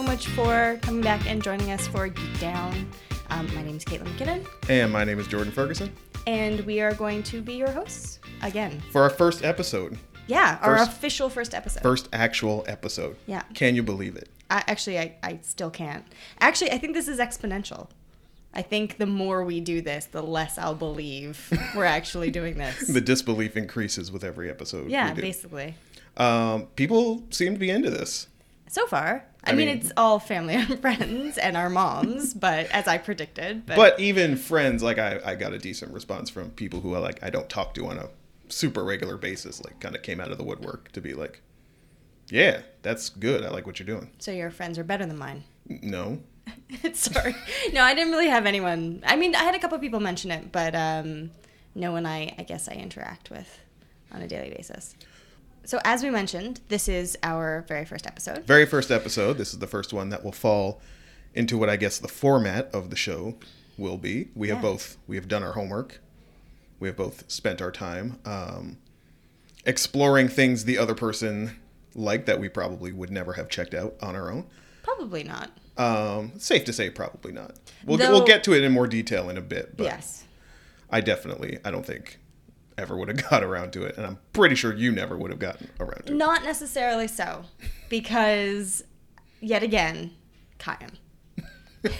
Hey everyone, thanks so much for coming back and joining us for Geek Down. Um, my name is Caitlin McKinnon, And my name is Jordan Ferguson. and we are going to be your hosts again. For our first episode, Yeah, our official first episode. first actual episode. Yeah. Can you believe it? I, actually, I, I still can't. Actually, I think this is exponential. I think the more we do this, the less I'll believe we're actually doing this. The disbelief increases with every episode. yeah, basically. Um, people seem to be into this. So far, I, I mean, mean- it's all family and friends and our moms, but as I predicted. But, But even friends, like I, I got a decent response from people who I like I don't talk to on a super regular basis, like kind of came out of the woodwork to be like, Yeah, that's good. I like what you're doing. so your friends are better than mine. No. Sorry. No, I didn't really have anyone. I mean, I had a couple people mention it, but um, no one I, I guess I interact with on a daily basis. So, as we mentioned, this is our very first episode. Very first episode. This is the first one that will fall into what I guess the format of the show will be. We have both we have done our homework. We have both spent our time um, exploring things the other person liked that we probably would never have checked out on our own. Probably not. Um, safe to say, probably not. We'll, Though- we'll get to it in more detail in a bit, but yes. I definitely, I don't think ever would have got around to it, and I'm pretty sure you never would have gotten around to it. Not necessarily so, because yet again, Kyan.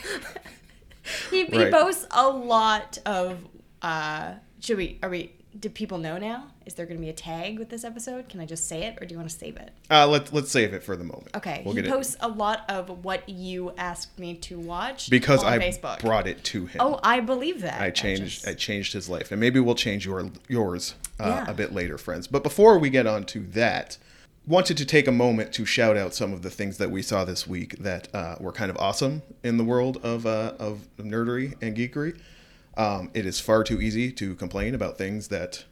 he, he boasts a lot of. Uh, should we? Are we? Do people know now? Is there going to be a tag with this episode? Can I just say it, or do you want to save it? Uh, let's let's save it for the moment. Okay. we'll he get it posts a lot of what you asked me to watch because I Facebook. brought it to him. oh, I believe that. I changed just- I changed his life, and maybe we'll change your yours uh, Yeah. a bit later, friends. But before we get on to that, wanted to take a moment to shout out some of the things that we saw this week that uh, were kind of awesome in the world of uh, of nerdery and geekery. Um, it is far too easy to complain about things that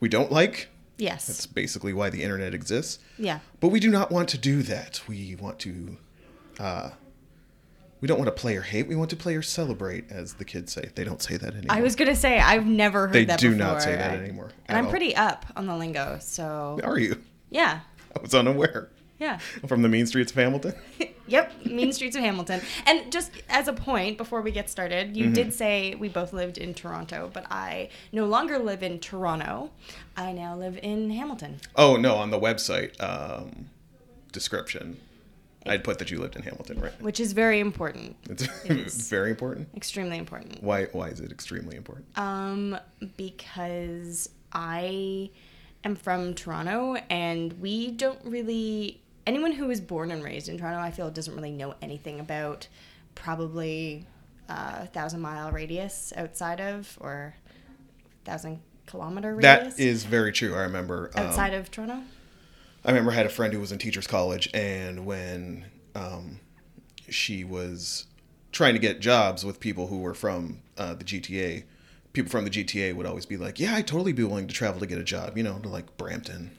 we don't like. yes. That's basically why the internet exists. yeah. But we do not want to do that. We want to. Uh, we don't want to play or hate. We want to play or celebrate, as the kids say. They don't say that anymore. I was gonna say I've never heard They that They do before. not say that I- anymore And I'm all. pretty up on the lingo, so Are you? yeah, I was unaware. Yeah. From the mean streets of Hamilton. Yep, Mean Streets of Hamilton. And just as a point before we get started, you Mm-hmm. did say we both lived in Toronto, but I no longer live in Toronto. I now live in Hamilton. Oh no, on the website um, description, I'd put that you lived in Hamilton, right? Which is very important. It's very important. Extremely important. Why? Why is it extremely important? Um, because I am from Toronto and we don't really anyone who was born and raised in Toronto, I feel doesn't really know anything about probably a thousand mile radius outside of or thousand kilometer radius That is very true. I remember. Um, outside of Toronto. I remember I had a friend who was in teachers college, and when um, she was trying to get jobs with people who were from uh, the GTA, people from the GTA would always be like, "Yeah, I'd totally be willing to travel to get a job," you know, to like Brampton.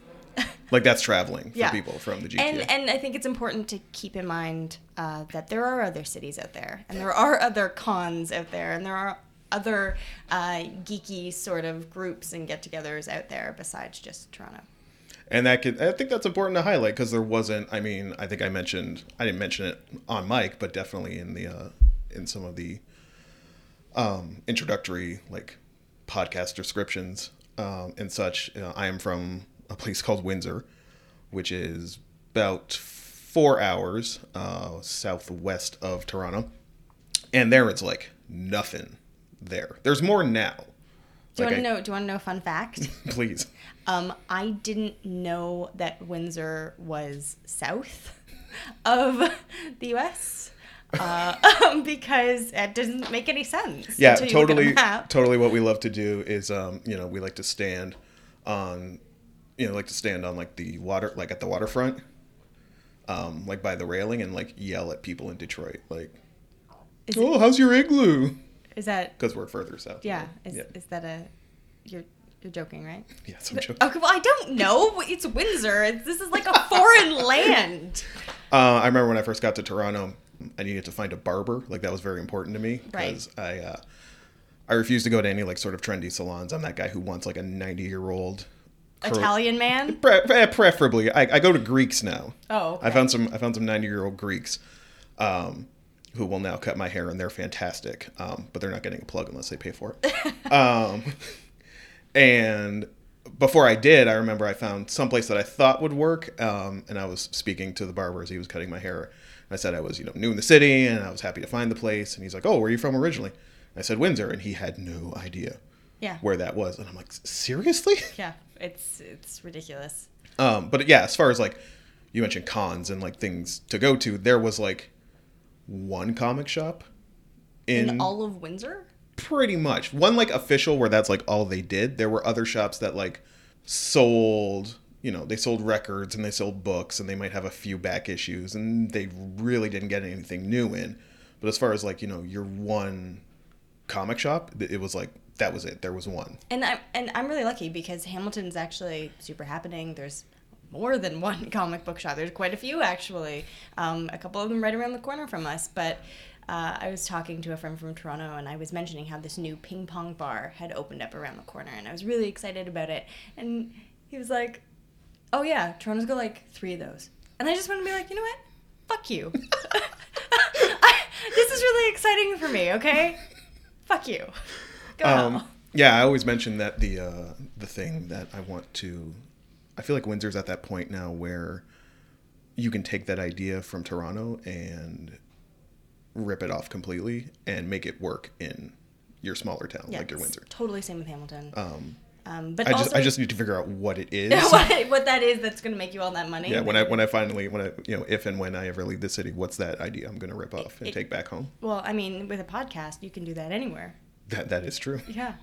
Like that's traveling for Yeah. people from the GTA. And and I think it's important to keep in mind uh, that there are other cities out there, and there are other cons out there, and there are other uh, geeky sort of groups and get-togethers out there besides just Toronto. and that could i think that's important to highlight because there wasn't i mean i think i mentioned i didn't mention it on mic but definitely in the uh in some of the um introductory like podcast descriptions um and such uh, i am from a place called windsor which is about four hours uh southwest of toronto and there it's like nothing there there's more now Do you Like want to know? Do you want to know a fun fact? please um, I didn't know that Windsor was south of the U.S. Uh, because it doesn't make any sense. yeah until you look at a totally totally what we love to do is um you know we like to stand on you know like to stand on like the water like at the waterfront um like by the railing and like yell at people in detroit like Is, oh how's your igloo is that because we're further south yeah? Is, yeah, is that a you're you're joking, right? yes i'm joking Okay, well I don't know. It's Windsor. It's, this is like a foreign land. uh, i remember when i first got to toronto i needed to find a barber like that was very important to me Right. because i uh I refuse to go to any like sort of trendy salons. I'm that guy who wants like a 90 year old Italian man. Pre- pre- preferably, I, I go to Greeks now. Oh, okay. I found some. I found some ninety year old Greeks, um, who will now cut my hair, and they're fantastic. Um, but they're not getting a plug unless they pay for it. um, and before I did, I remember I found someplace that I thought would work, um, and I was speaking to the barber as he was cutting my hair. I said I was, you know, new in the city, and I was happy to find the place. And he's like, "Oh, where are you from originally?" I said Windsor, and he had no idea Yeah. where that was, and I'm like, "Seriously?" Yeah. It's it's ridiculous. Um, but yeah, as far as like you mentioned cons and like things to go to, there was like one comic shop in, In all of Windsor. pretty much one like official where that's like all they did. There were other shops that like sold, you know, they sold records and they sold books and they might have a few back issues and they really didn't get anything new in. But as far as like, you know, your one comic shop, it was like that was it. There was one. And I'm and I'm really lucky because Hamilton's actually super happening. There's more than one comic book shop. There's quite a few actually. Um, a couple of them right around the corner from us. But uh, I was talking to a friend from Toronto, and I was mentioning how this new ping pong bar had opened up around the corner, and I was really excited about it. And he was like, "Oh yeah, Toronto's got like three of those." And I just want to be like, you know what? Fuck you. I, this is really exciting for me. Okay, fuck you. Go. Um, yeah, I always mention that the uh, the thing that I want to, I feel like Windsor's at that point now where you can take that idea from Toronto and rip it off completely and make it work in your smaller town Yeah, like your Windsor. Totally same with Hamilton. Um, Um, but I just I just need to figure out what it is. what, what that is that's going to make you all that money. yeah, when I when I finally when I you know if and when I ever leave the city, what's that idea I'm going to rip off and it- take back home? well, I mean, with a podcast, you can do that anywhere. That that is true. Yeah.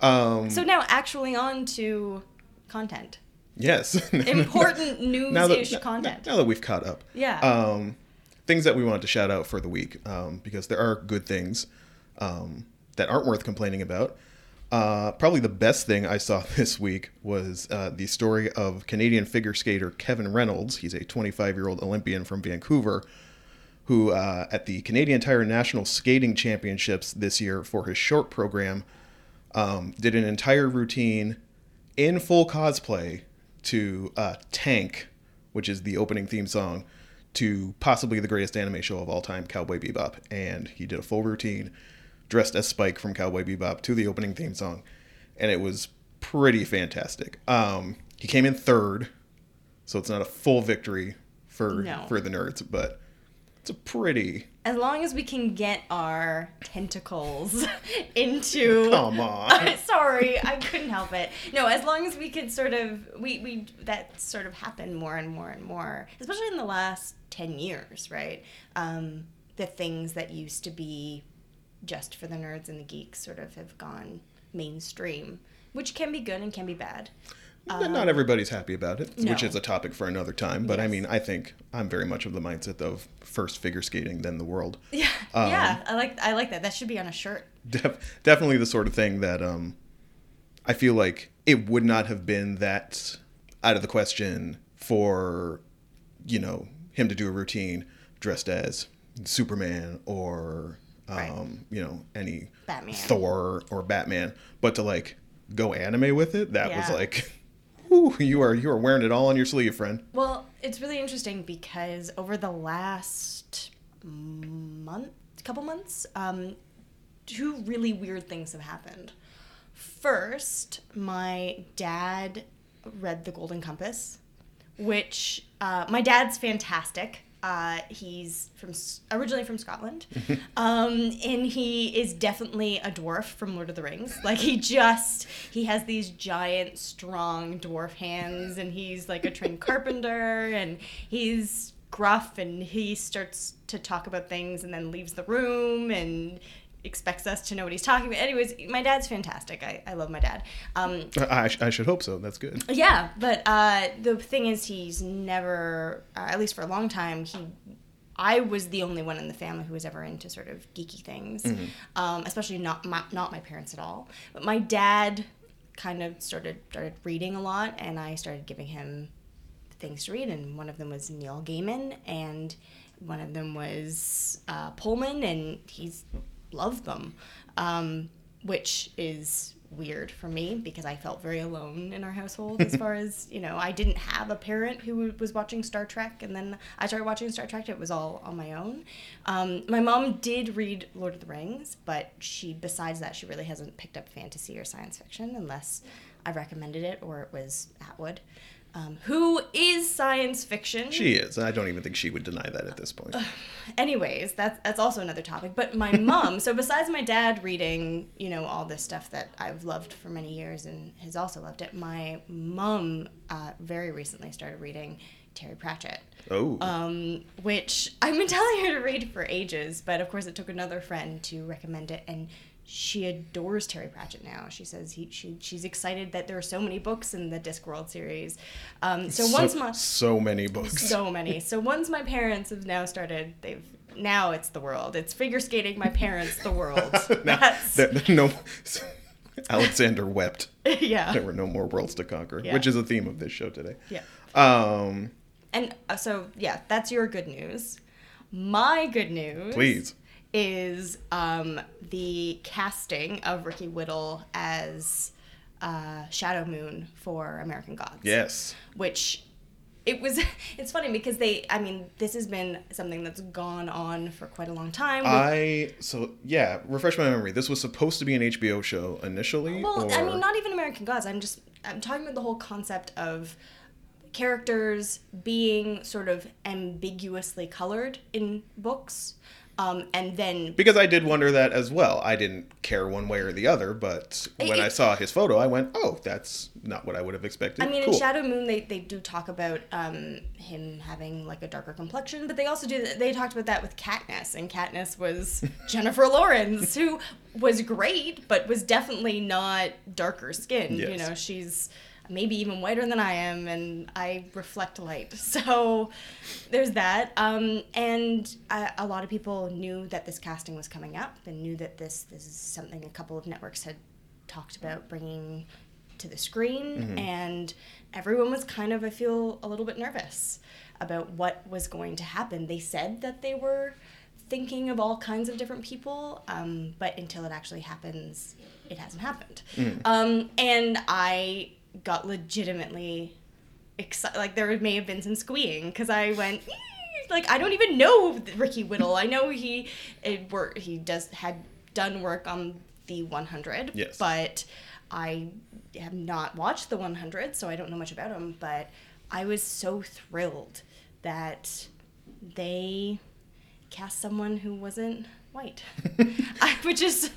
Um, So now, actually, on to content. yes, Important now news-ish now- content. Now that we've caught up. Yeah. Um, things that we wanted to shout out for the week um, because there are good things um, that aren't worth complaining about. Uh, probably the best thing I saw this week was uh, the story of Canadian figure skater Kevin Reynolds. He's a 25 year old Olympian from Vancouver who, uh, at the Canadian Tire National Skating Championships this year for his short program, um, did an entire routine in full cosplay to uh, Tank, which is the opening theme song to possibly the greatest anime show of all time, Cowboy Bebop. And he did a full routine dressed as Spike from Cowboy Bebop to the opening theme song. And it was pretty fantastic. Um, he came in third, so it's not a full victory for No. for the nerds, but it's a pretty As long as we can get our tentacles into. come on. Sorry, I couldn't help it. No, as long as we could sort of we we that sort of happened more and more and more, especially in the last ten years, right? Um, the things that used to be just for the nerds and the geeks sort of have gone mainstream, which can be good and can be bad. But not everybody's happy about it, which Um, is a topic for another time. But I mean, I think I'm very much of the mindset of first figure skating, then the world. Yeah, Um, yeah, I like I like that. That should be on a shirt. Def- definitely the sort of thing that um, I feel like it would not have been that out of the question for, you know, him to do a routine dressed as Superman or, um, Right. you know, any Batman. Thor or Batman, but to like go anime with it, that was like, you are you are wearing it all on your sleeve, friend. Well, it's really interesting because over the last month, couple months, um, two really weird things have happened. First, my dad read The Golden Compass, which uh, my dad's fantastic. Uh, he's from originally from Scotland, um, and he is definitely a dwarf from Lord of the Rings. Like he just he has these giant, strong dwarf hands, and he's like a trained carpenter, and he's gruff, and he starts to talk about things, and then leaves the room, and expects us to know what he's talking about. Anyways, my dad's fantastic. I, I love my dad. Um, I, I should hope so. That's good. yeah, but uh, the thing is, he's never, uh, at least for a long time, he. I was the only one in the family who was ever into sort of geeky things, um, especially not my, not my parents at all. But my dad kind of started started reading a lot, and I started giving him things to read, and one of them was Neil Gaiman, and one of them was uh, Pullman, and he's loved them, um, which is weird for me because I felt very alone in our household as far as, you know, I didn't have a parent who was watching Star Trek and then I started watching Star Trek. It was all on my own. Um, my mom did read Lord of the Rings, but she, besides that, she really hasn't picked up fantasy or science fiction unless I recommended it or it was Atwood. Um, who is science fiction? She is. I don't even think she would deny that at this point. anyways, that's that's also another topic. But my mom, so besides my dad reading, you know, all this stuff that I've loved for many years and has also loved it, my mom uh, very recently started reading Terry Pratchett. Oh. Um, which I've been telling her to read for ages, but of course it took another friend to recommend it, and she adores Terry Pratchett now. She says he she she's excited that there are so many books in the Discworld series. Um, so, so, once my so many books. so many. So once my parents have now started, they've now it's the world. It's figure skating. My parents, the world. now, That's that- no. Alexander wept. yeah, There were no more worlds to conquer, Yeah. which is a theme of this show today. yeah. Um, And uh, so yeah, that's your good news. My good news, please. Is um, the casting of Ricky Whittle as uh, Shadow Moon for American Gods. Yes. which it was it's funny because they i mean this has been something that's gone on for quite a long time I so yeah. Refresh my memory. This was supposed to be an HBO show initially. well or... i mean not even american gods i'm just i'm talking about the whole concept of characters being sort of ambiguously colored in books um, and then because I did wonder that as well. I didn't care one way or the other, but It- when I saw his photo, I went, "Oh, that's not what I would have expected." I mean, cool. in Shadow Moon, they, they do talk about um, him having like a darker complexion, but they also do they talked about that with Katniss, and Katniss was Jennifer Lawrence, who was great, but was definitely not darker skinned. You know, she's maybe even whiter than I am, and I reflect light. So there's that. Um, and a, a lot of people knew that this casting was coming up, and knew that this this is something a couple of networks had talked about bringing to the screen and everyone was kind of i feel a little bit nervous about what was going to happen they said that they were thinking of all kinds of different people um, but until it actually happens it hasn't happened um, and i got legitimately excited like there may have been some squeeing because i went like i don't even know ricky whittle. I know he it work he does had done work on the 100 Yes. but i have not watched the 100 so i don't know much about him but i was so thrilled that they cast someone who wasn't white. I, which is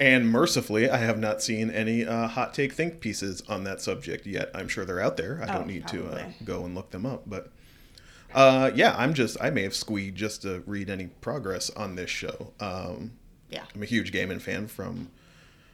And mercifully, I have not seen any uh, hot take think pieces on that subject yet. I'm sure they're out there. I don't Oh, need to uh, go and look them up, but uh, yeah, I'm just I may have squeed just to read any progress on this show. Um, yeah I'm a huge Gaiman fan from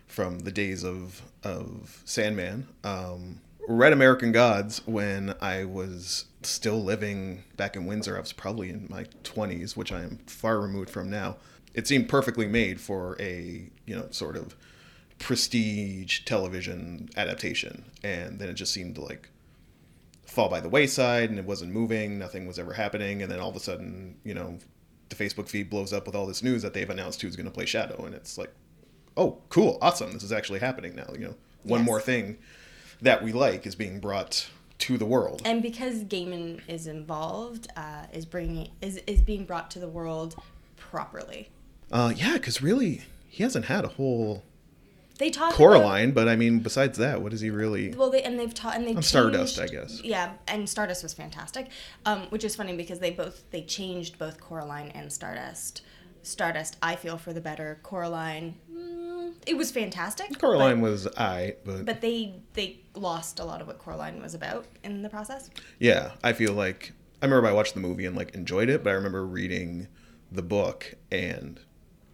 from the days of of Sandman. Um, read American Gods when I was still living back in Windsor. I was probably in my 20s, which I am far removed from now. It seemed perfectly made for a you know sort of prestige television adaptation, and then it just seemed to like fall by the wayside and it wasn't moving nothing was ever happening. And then all of a sudden you know the facebook feed blows up with all this news that they've announced who's going to play shadow. And it's like oh cool awesome this is actually happening now you know? One Yes. more thing that we like is being brought to the world. And because Gaiman is involved, uh, is bringing is is being brought to the world properly. uh, yeah because really he hasn't had a whole They talk about- Coraline, but I mean, besides that, what is he really? Well, they and they've taught and they Stardust, I guess. Yeah, and Stardust was fantastic, um, which is funny because they both they changed both Coraline and Stardust. Stardust, I feel for the better. Coraline, mm, it was fantastic. Coraline but, was I, but, but they they lost a lot of what Coraline was about in the process. yeah, I feel like I remember I watched the movie and like enjoyed it, but I remember reading the book and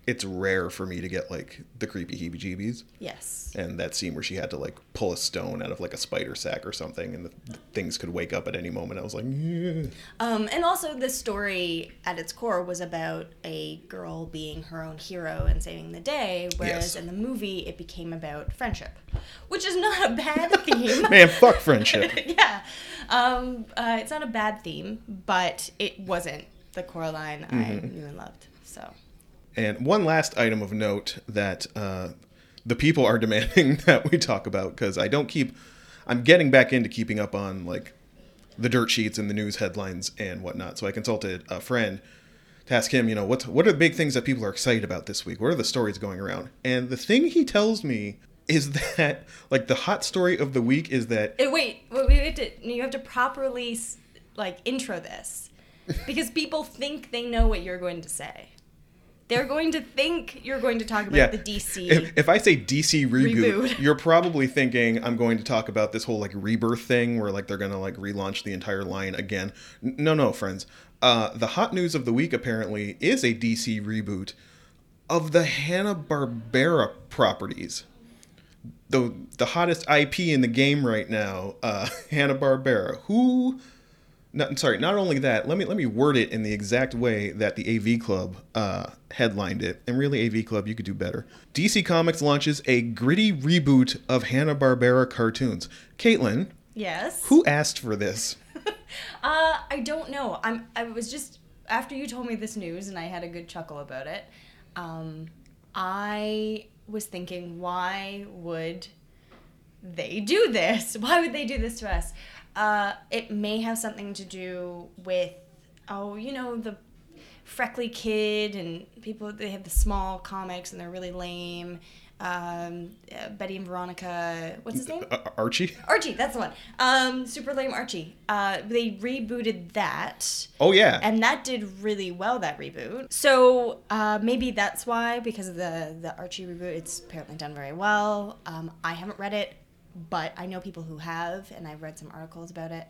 it's rare for me to get like the creepy heebie-jeebies. Yes. And that scene where she had to like pull a stone out of like a spider sack or something, and the, the things could wake up at any moment. I was like, yeah. Um, and also, the story at its core was about a girl being her own hero and saving the day, whereas Yes. in the movie it became about friendship, which is not a bad theme. man, fuck friendship. yeah, um, uh, it's not a bad theme, but it wasn't the Coraline I Mm-hmm. knew and loved. So And one last item of note that uh, the people are demanding that we talk about because I don't keep. I'm getting back into keeping up on like the dirt sheets and the news headlines and whatnot. So I consulted a friend to ask him, you know, what what are the big things that people are excited about this week? What are the stories going around? And the thing he tells me is that like the hot story of the week is that Eh, Wait, wait, have to, you have to properly like intro this because people think they know what you're going to say. They're going to think you're going to talk about yeah, the DC. If, if I say DC reboot, Reboot. you're probably thinking I'm going to talk about this whole like rebirth thing where like they're gonna like relaunch the entire line again. No, no, friends. Uh, the hot news of the week apparently is a DC reboot of the Hanna Barbera properties. The the hottest IP in the game right now, uh, Hanna Barbera. Who? Not, sorry, not only that. Let me let me word it in the exact way that the AV Club uh, headlined it. And really, AV Club, you could do better. DC Comics launches a gritty reboot of Hanna Barbera cartoons. Caitlin, yes. who asked for this? Uh, I don't know. I'm. I was just after you told me this news, and I had a good chuckle about it. Um, I was thinking, why would they do this? Why would they do this to us? Uh, it may have something to do with, oh, you know, the freckly kid and people. They have the small comics, and they're really lame. Um, uh, Betty and Veronica. What's his name? Uh, Archie? Archie, that's the one. Um, super lame Archie. Uh, they rebooted that, Oh yeah. and that did really well. That reboot. So uh, maybe that's why, because of the the Archie reboot, it's apparently done very well. Um, I haven't read it, but I know people who have, and I've read some articles about it.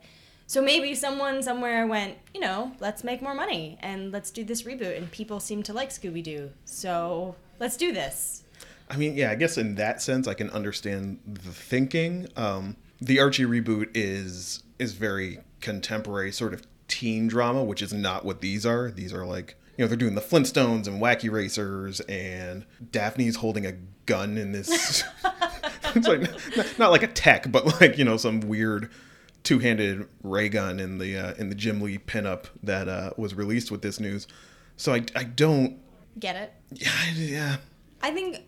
So maybe someone somewhere went, you know, let's make more money and let's do this reboot. And people seem to like Scooby Doo, so let's do this. I mean, yeah, I guess in that sense, I can understand the thinking. Um, the Archie reboot is is very contemporary, sort of teen drama, which is not what these are. These are like you know they're doing the Flintstones and Wacky Racers, and Daphne's holding a gun in this. it's like not, not like a tech, but like you know some weird two-handed ray gun in the uh, in the Jim Lee pinup that uh, was released with this news. So I I don't Get it? yeah yeah. I think,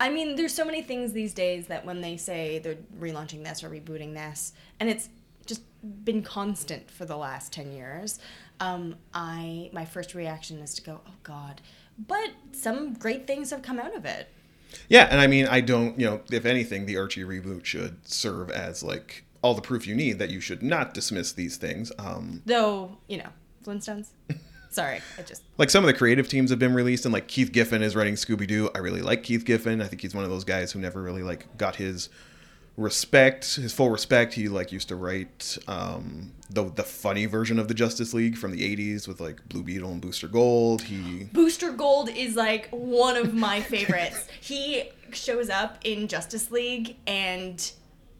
I mean, there's so many things these days that when they say they're relaunching this or rebooting this, and it's just been constant for the last 10 years, um, I my first reaction is to go, oh God. But some great things have come out of it. Yeah, and I mean, I don't, you know, if anything, the Archie reboot should serve as like all the proof you need that you should not dismiss these things. Um, Though, you know, Flintstones. Sorry, I just. like some of the creative teams have been released, and like Keith Giffen is writing Scooby Doo. I really like Keith Giffen. I think he's one of those guys who never really like got his respect, his full respect. He like used to write um, the the funny version of the Justice League from the '80s with like Blue Beetle and Booster Gold. He Booster Gold is like one of my favorites. he shows up in Justice League and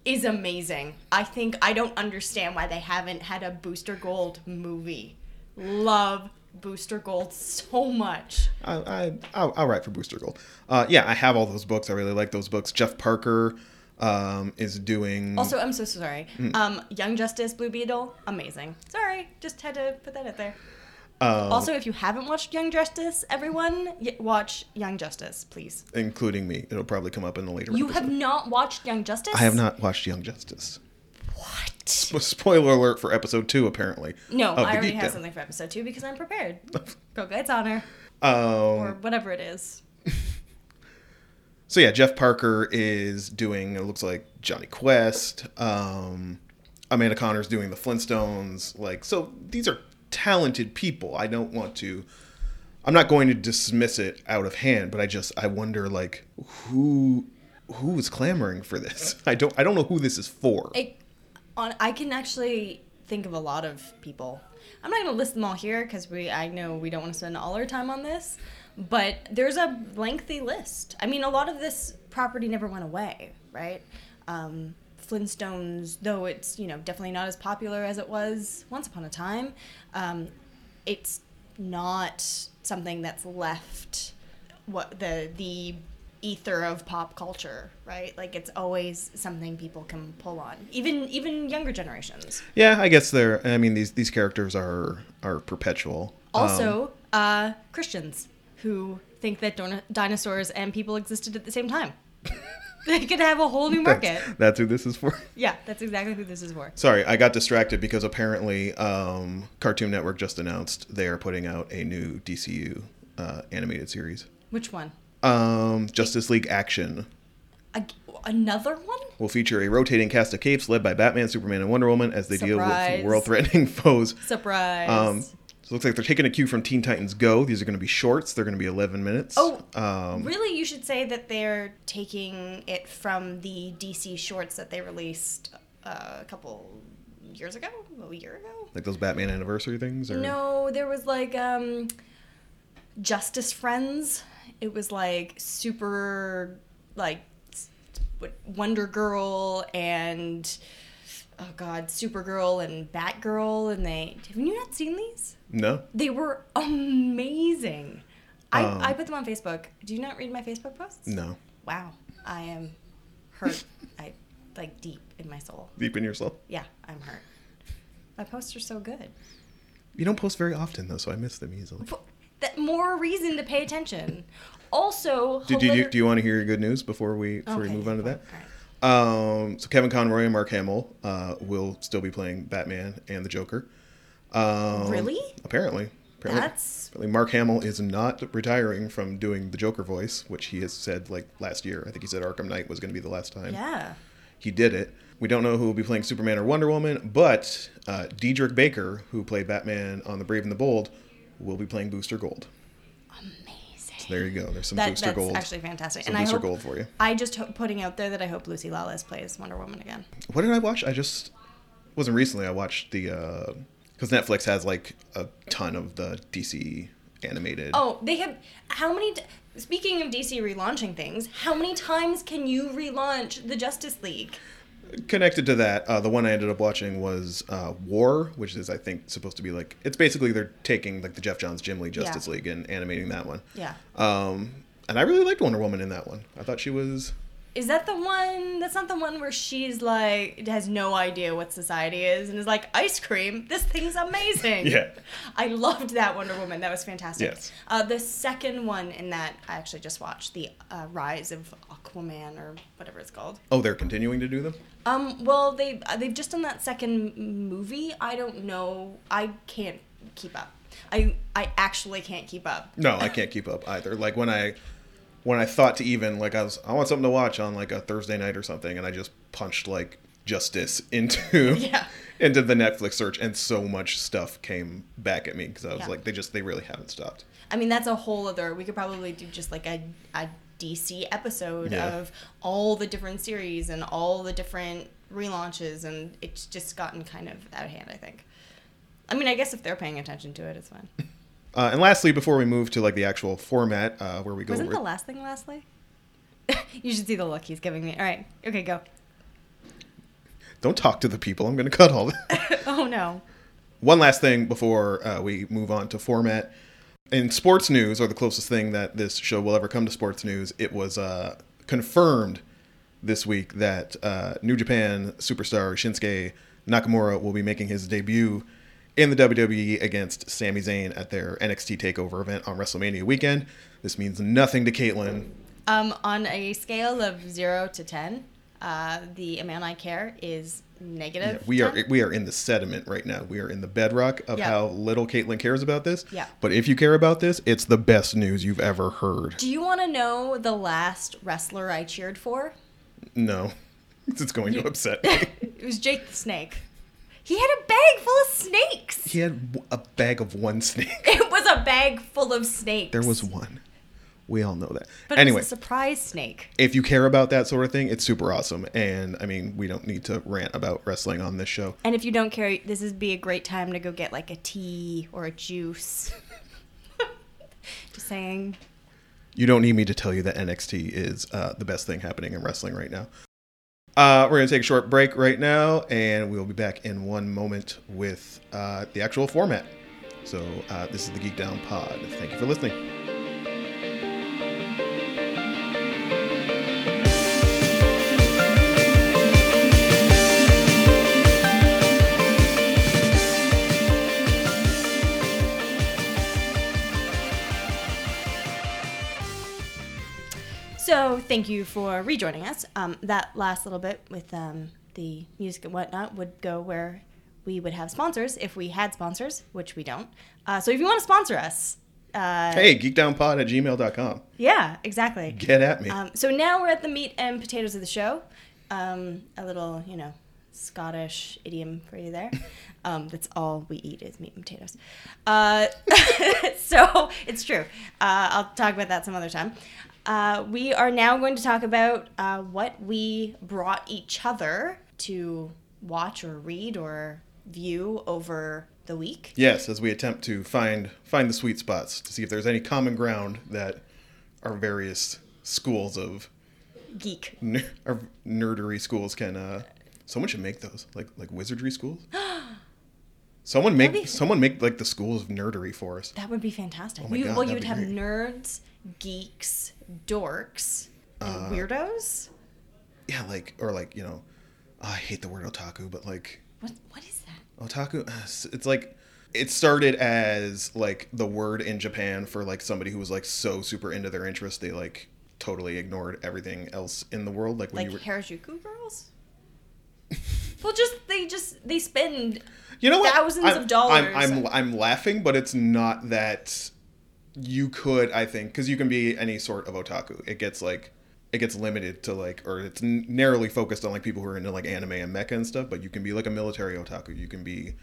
is amazing. I think I don't understand why they haven't had a Booster Gold movie. Love Booster Gold so much. I, I I'll, I'll write for Booster Gold. Uh, yeah, I have all those books. I really like those books. Jeff Parker um, is doing. Also, I'm so sorry. Um, Young Justice, Blue Beetle, amazing. Sorry, just had to put that out there. Um, Also, if you haven't watched Young Justice, everyone y- watch Young Justice, please. including me. It'll probably come up in the later. You episode. have not watched Young Justice? I have not watched Young Justice. What? Sp- Spoiler alert for episode two, apparently. No, I already have something for episode two because I'm prepared. Go Guides Honor. Um, Or whatever it is. so yeah, Jeff Parker is doing. It looks like Jonny Quest. Um, Amanda Conner's doing the Flintstones. Like, so these are talented people. I don't want to. I'm not going to dismiss it out of hand, but I just I wonder like who who is clamoring for this. I don't I don't know who this is for. It, on, I can actually think of a lot of people. I'm not going to list them all here because we I know we don't want to spend all our time on this, but there's a lengthy list. I mean, a lot of this property never went away, right? Um, Flintstones, though it's you know definitely not as popular as it was once upon a time, um, it's not something that's left what the the ether of pop culture, right? Like it's always something people can pull on, even even younger generations. Yeah, I guess they're. I mean, these these characters are are perpetual. Um, Also, uh, Christians who think that don- dinosaurs and people existed at the same time. they could have a whole new market. That's, that's who this is for. Yeah, that's exactly who this is for. Sorry, I got distracted because apparently um, Cartoon Network just announced they are putting out a new DCU uh, animated series. Which one? Um, Justice League Action A- another one? will feature a rotating cast of capes led by Batman, Superman, and Wonder Woman as they deal with world-threatening foes. Surprise. Um, so it looks like they're taking a cue from Teen Titans Go. These are going to be shorts. They're going to be 11 minutes. Oh, um, really? You should say that they're taking it from the DC shorts that they released uh, a couple years ago, a year ago. like those Batman anniversary things. Or? No, there was like um, Justice Friends. It was like super, like Wonder Girl and oh god, Supergirl and Batgirl, and they have you not seen these? No. They were amazing. I, Um, I put them on Facebook. Do you not read my Facebook posts? No. Wow, I am hurt. I like deep in my soul. Deep in your soul. Yeah, I'm hurt. My posts are so good. You don't post very often though, so I miss them easily. P- That more reason to pay attention. Also, you, do, hilari- do you want to hear your good news before we before Okay, we move on to that? Um, so Kevin Conroy and Mark Hamill uh, will still be playing Batman and the Joker. Um, Really? Apparently. apparently. That's Apparently Mark Hamill is not retiring from doing the Joker voice, which he has said like last year. I think he said Arkham Knight was going to be the last time yeah. he did it. We don't know who will be playing Superman or Wonder Woman, but uh, Diedrich Bader, who played Batman on The Brave and the Bold, will be playing Booster Gold. There you go. There's some That, Booster that's Gold. actually fantastic. some and I Booster hope, Gold for you. I just hope, putting out there that I hope Lucy Lawless plays Wonder Woman again. What did I watch? I just wasn't recently. I watched the uh, because Netflix has like a ton of the DC animated. Oh, they have how many? Speaking of DC relaunching things, how many times can you relaunch the Justice League? Connected to that, uh, the one I ended up watching was uh, War, which is I think supposed to be like it's basically they're taking like the Geoff Johns Jim Lee Justice Yeah. League and animating that one. Yeah. Um, and I really liked Wonder Woman in that one. I thought she was Is that the one? That's not the one where she's like has no idea what society is and is like ice cream. This thing's amazing. Yeah. I loved that Wonder Woman. That was fantastic. Yes. Uh, the second one in that I actually just watched the uh, Rise of Aquaman or whatever it's called. oh they're continuing to do them. Um. Well, they uh, they've just done that second movie. I don't know. I can't keep up. I I actually can't keep up. No, I can't keep up either. Like when I when I thought to even like I was I want something to watch on like a Thursday night or something, and I just punched like Justice into Yeah. into the Netflix search, and so much stuff came back at me because I was Yeah. like, they just they really haven't stopped. I mean, that's a whole other. We could probably do just like a, a DC episode Yeah. of all the different series and all the different relaunches, and it's just gotten kind of out of hand. I think. I mean, I guess if they're paying attention to it, it's fine. Uh, and lastly, before we move to like the actual format, uh, where we go, Wasn't over, the last thing lastly? you should see the look he's giving me. All right, okay, go. don't talk to the people. I'm going to cut all that. oh no. One last thing before uh, we move on to format. In sports news, or the closest thing that this show will ever come to sports news, it was uh, confirmed this week that uh, New Japan superstar Shinsuke Nakamura will be making his debut in the WWE against Sami Zayn at their NXT Takeover event on WrestleMania weekend. This means nothing to Caitlin. Um, on a scale of zero to ten, uh, the amount I care is negative. Yeah, we are we are in the sediment right now. We are in the bedrock of Yeah. how little Caitlin cares about this. Yeah. But if you care about this, it's the best news you've ever heard. Do you want to know the last wrestler I cheered for? No, it's going to upset me. it was Jake the Snake. He had a bag full of snakes. he had a bag of one snake. It was a bag full of snakes. There was one. We all know that. But anyway, it was a surprise snake. if you care about that sort of thing, it's super awesome. And I mean, we don't need to rant about wrestling on this show. And if you don't care, this would be a great time to go get like a tea or a juice. Just saying. You don't need me to tell you that NXT is uh, the best thing happening in wrestling right now. Uh, we're going to take a short break right now, and we'll be back in one moment with uh, the actual format. So, uh, this is the Geek Down Pod. Thank you for listening. So thank you for rejoining us. Um, that last little bit with um, the music and whatnot would go where we would have sponsors if we had sponsors, which we don't. Uh, so if you want to sponsor us, uh, Hey, geekdownpod at gmail.com. yeah, exactly. Get at me. Um, so now we're at the meat and potatoes of the show. Um, a little, you know, Scottish idiom for you there. Um, that's all we eat is meat and potatoes. Uh, so it's true. Uh, I'll talk about that some other time. Uh, we are now going to talk about uh, what we brought each other to watch or read or view over the week. yes, as we attempt to find find the sweet spots to see if there's any common ground that our various schools of Geek. ner- our nerdery schools can uh someone should make those like like wizardry schools someone make be- someone make like the schools of nerdery for us That would be fantastic. Oh my you, God, well, you that'd have nerds, geeks, dorks, and Uh, weirdos. yeah like or like you know i hate the word otaku but like What what is that? otaku it's like it started as like the word in japan for like somebody who was like so super into their interest they like totally ignored everything else in the world like when Like you were Harajuku girls? well, just they just they spend you know what thousands I'm, of dollars. I'm, I'm i'm laughing but it's not that you could i think because you can be any sort of otaku it gets like it gets limited to like or it's narrowly focused on like people who are into like anime and mecha and stuff but you can be like a military otaku you can be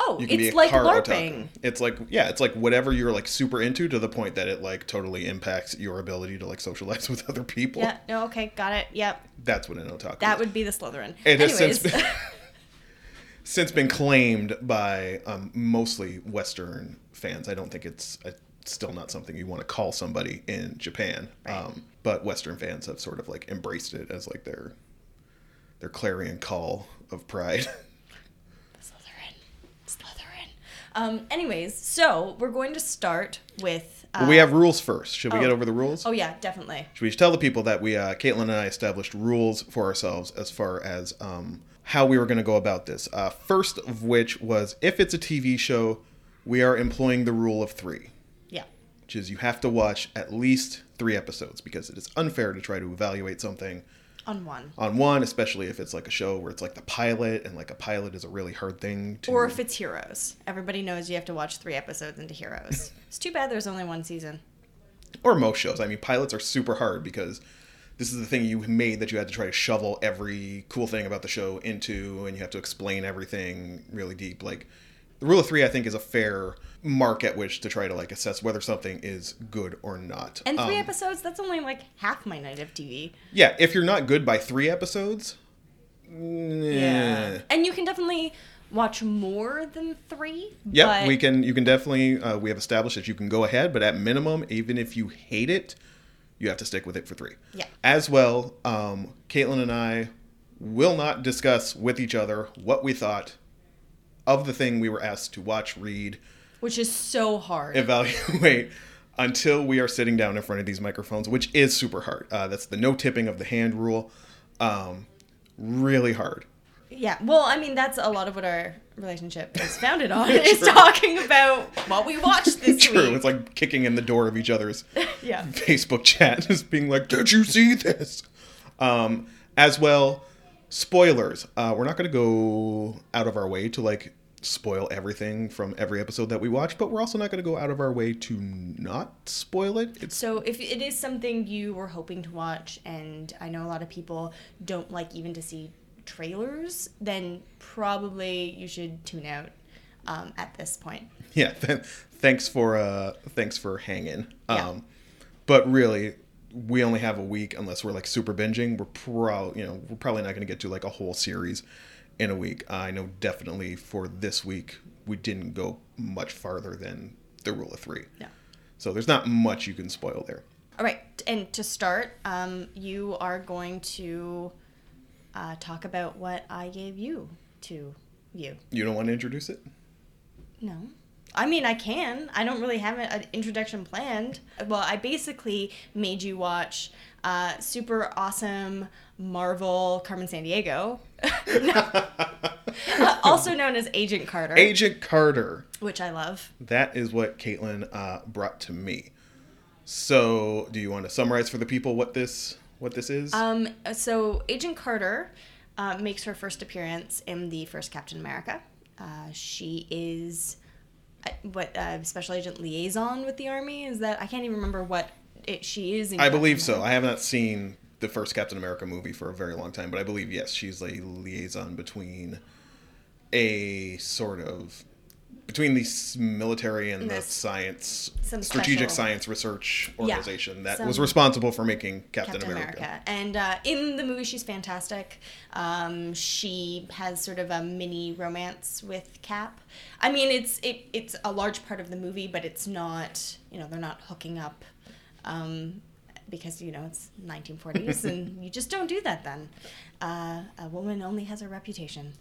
oh, you can be it's a like car LARPing. otaku. It's like yeah, it's like whatever you're like super into to the point that it like totally impacts your ability to like socialize with other people. Yeah. No. Okay. Got it. Yep. That's what an otaku. That is. would be the Slytherin. It has since been, since been claimed by um, mostly Western fans. I don't think it's uh still not something you want to call somebody in Japan. Right. Um, but Western fans have sort of like embraced it as like their their clarion call of pride. Slytherin. Slytherin. Um. Anyways, so we're going to start with. Uh, But we have rules first. Should we oh. get over the rules? Oh yeah, definitely. Should we tell the people that we, uh, Caitlin and I, established rules for ourselves as far as um, how we were going to go about this? Uh, first of which was if it's a TV show, we are employing the rule of three. Which is you have to watch at least three episodes because it is unfair to try to evaluate something On one. on one, especially if it's like a show where it's like the pilot, and like a pilot is a really hard thing to. Or if it's Heroes. Everybody knows you have to watch three episodes into Heroes. it's too bad there's only one season. or most shows. I mean, pilots are super hard because this is the thing you made that you had to try to shovel every cool thing about the show into, and you have to explain everything really deep. Like the rule of three, I think, is a fair mark at which to try to like assess whether something is good or not. And three Um, episodes, that's only like half my night of TV. Yeah, if you're not good by three episodes, yeah. And you can definitely watch more than three. Yeah, but we can. You can definitely. Uh, we have established that you can go ahead, but at minimum, even if you hate it, you have to stick with it for three. Yeah. As well, um, Caitlin and I will not discuss with each other what we thought of the thing we were asked to watch, read, Which is so hard. evaluate until we are sitting down in front of these microphones, which is super hard. Uh, that's the no tipping of the hand rule. Um, really hard. yeah. Well, I mean, that's a lot of what our relationship is founded on, is talking about what we watched this True. week. It's like kicking in the door of each other's yeah. Facebook chat, just being like, "Did you see this?" Um, as well, spoilers. Uh, we're not going to go out of our way to like spoil everything from every episode that we watch, but we're also not going to go out of our way to not spoil it. It's So if it is something you were hoping to watch, and I know a lot of people don't like even to see trailers, then probably you should tune out um, at this point. yeah. Th- thanks for uh, thanks for hanging. Yeah. Um, but really. We only have a week unless we're like super binging. We're pro, you know, we're probably not going to get to like a whole series in a week. I know definitely for this week we didn't go much farther than the rule of three. No. So there's not much you can spoil there. All right, and to start, um, you are going to uh, talk about what I gave you to you. You don't want to introduce it? No. I mean, I can. I don't really have an introduction planned. Well, I basically made you watch uh, super awesome Marvel Carmen Sandiego, also known as Agent Carter, Agent Carter. which I love. That is what Caitlin uh, brought to me. So, do you want to summarize for the people what this what this is? Um, so Agent Carter uh, makes her first appearance in the first Captain America. Uh, she is what uh, special agent liaison with the army. Is that I can't even remember what it, she is. In I Captain believe so. I have not seen the first Captain America movie for a very long time, but I believe yes, she's a liaison between a sort of between the military and the science some strategic science research organization that some- was responsible for making Captain, Captain America. America. And uh, in the movie, she's fantastic. Um, she has sort of a mini romance with Cap. I mean, it's it, it's a large part of the movie, but it's not. You know, they're not hooking up. Um, because you know it's 1940s and you just don't do that then uh, a woman only has a reputation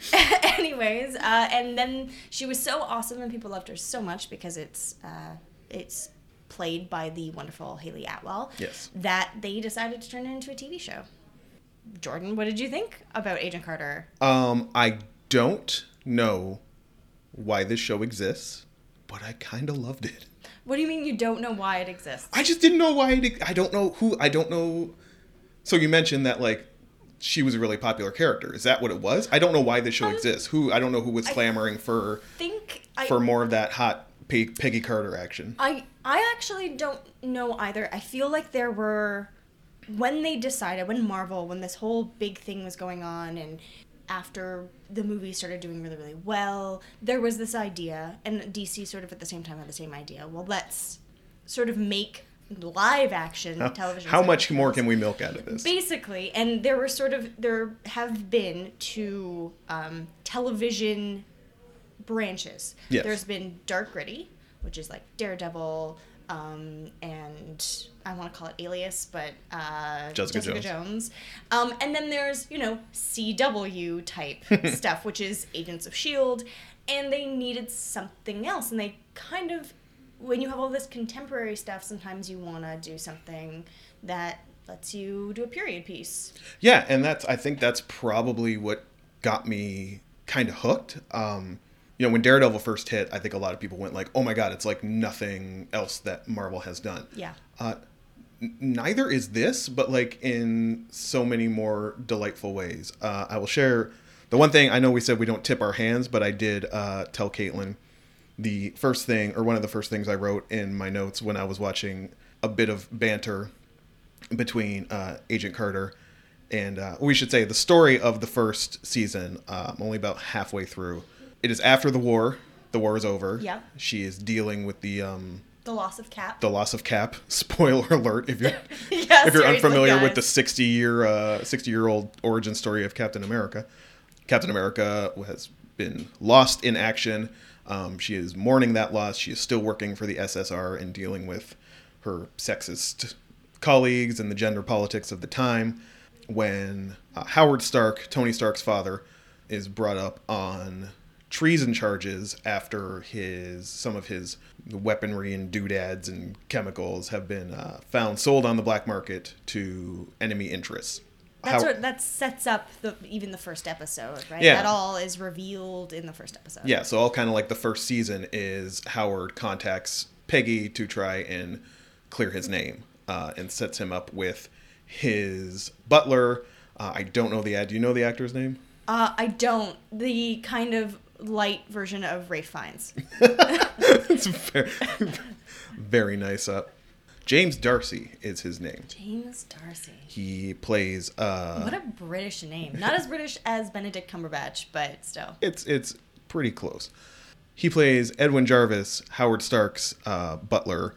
anyways uh, and then she was so awesome and people loved her so much because it's uh, it's played by the wonderful hayley atwell Yes. that they decided to turn it into a tv show jordan what did you think about agent carter Um, I don't know why this show exists, but I kind of loved it. what do you mean you don't know why it exists I just didn't know why. It, I don't know who. I don't know. So you mentioned that like she was a really popular character. Is that what it was? I don't know why this show Um, exists. Who? I don't know who was clamoring for think I, for more of that hot Pe- Peggy Carter action. I I actually don't know either. I feel like there were when they decided when Marvel when this whole big thing was going on and after the movie started doing really really well, there was this idea and DC sort of at the same time had the same idea. Well, let's sort of make live action television. How much more can we milk out of this? Basically, and there were sort of there have been two um, television branches. Yes. There's been Dark Gritty, which is like Daredevil, um, and I want to call it Alias, but uh, Jessica Jones. Jones. Um, and then there's you know CW type stuff, which is Agents of Shield, and they needed something else, and they kind of when you have all this contemporary stuff, sometimes you want to do something that lets you do a period piece. Yeah, and that's I think that's probably what got me kind of hooked. Um, you know, when Daredevil first hit, I think a lot of people went like, "Oh my god, it's like nothing else that Marvel has done." Yeah. Uh, n- neither is this, but like in so many more delightful ways. Uh, I will share the one thing I know we said we don't tip our hands, but I did uh, tell Caitlin the first thing or one of the first things I wrote in my notes when I was watching a bit of banter between uh, Agent Carter and uh, we should say the story of the first season. Uh, I'm only about halfway through. It is after the war. The war is over. Yep. She is dealing with the um, The loss of Cap. the loss of Cap. Spoiler alert! If you're Yeah, if you're unfamiliar with the 60 year uh, 60 year old origin story of Captain America, Captain America has been lost in action. Um, she is mourning that loss. She is still working for the SSR and dealing with her sexist colleagues and the gender politics of the time. When uh, Howard Stark, Tony Stark's father, is brought up on treason charges after his some of his weaponry and doodads and chemicals have been uh, found sold on the black market to enemy interests. That's How- what that sets up the even the first episode, right? Yeah. That all is revealed in the first episode. Yeah, so all kind of like the first season is Howard contacts Peggy to try and clear his name uh, and sets him up with his butler. Uh, I don't know the ad. Do you know the actor's name? Uh, I don't. The kind of light version of Ralph Fiennes. it's very, very nice. Uh, James D'Arcy is his name. James D'Arcy. He plays. Uh, What a British name. Not as British as Benedict Cumberbatch, but still. it's it's pretty close. He plays Edwin Jarvis, Howard Stark's uh, butler,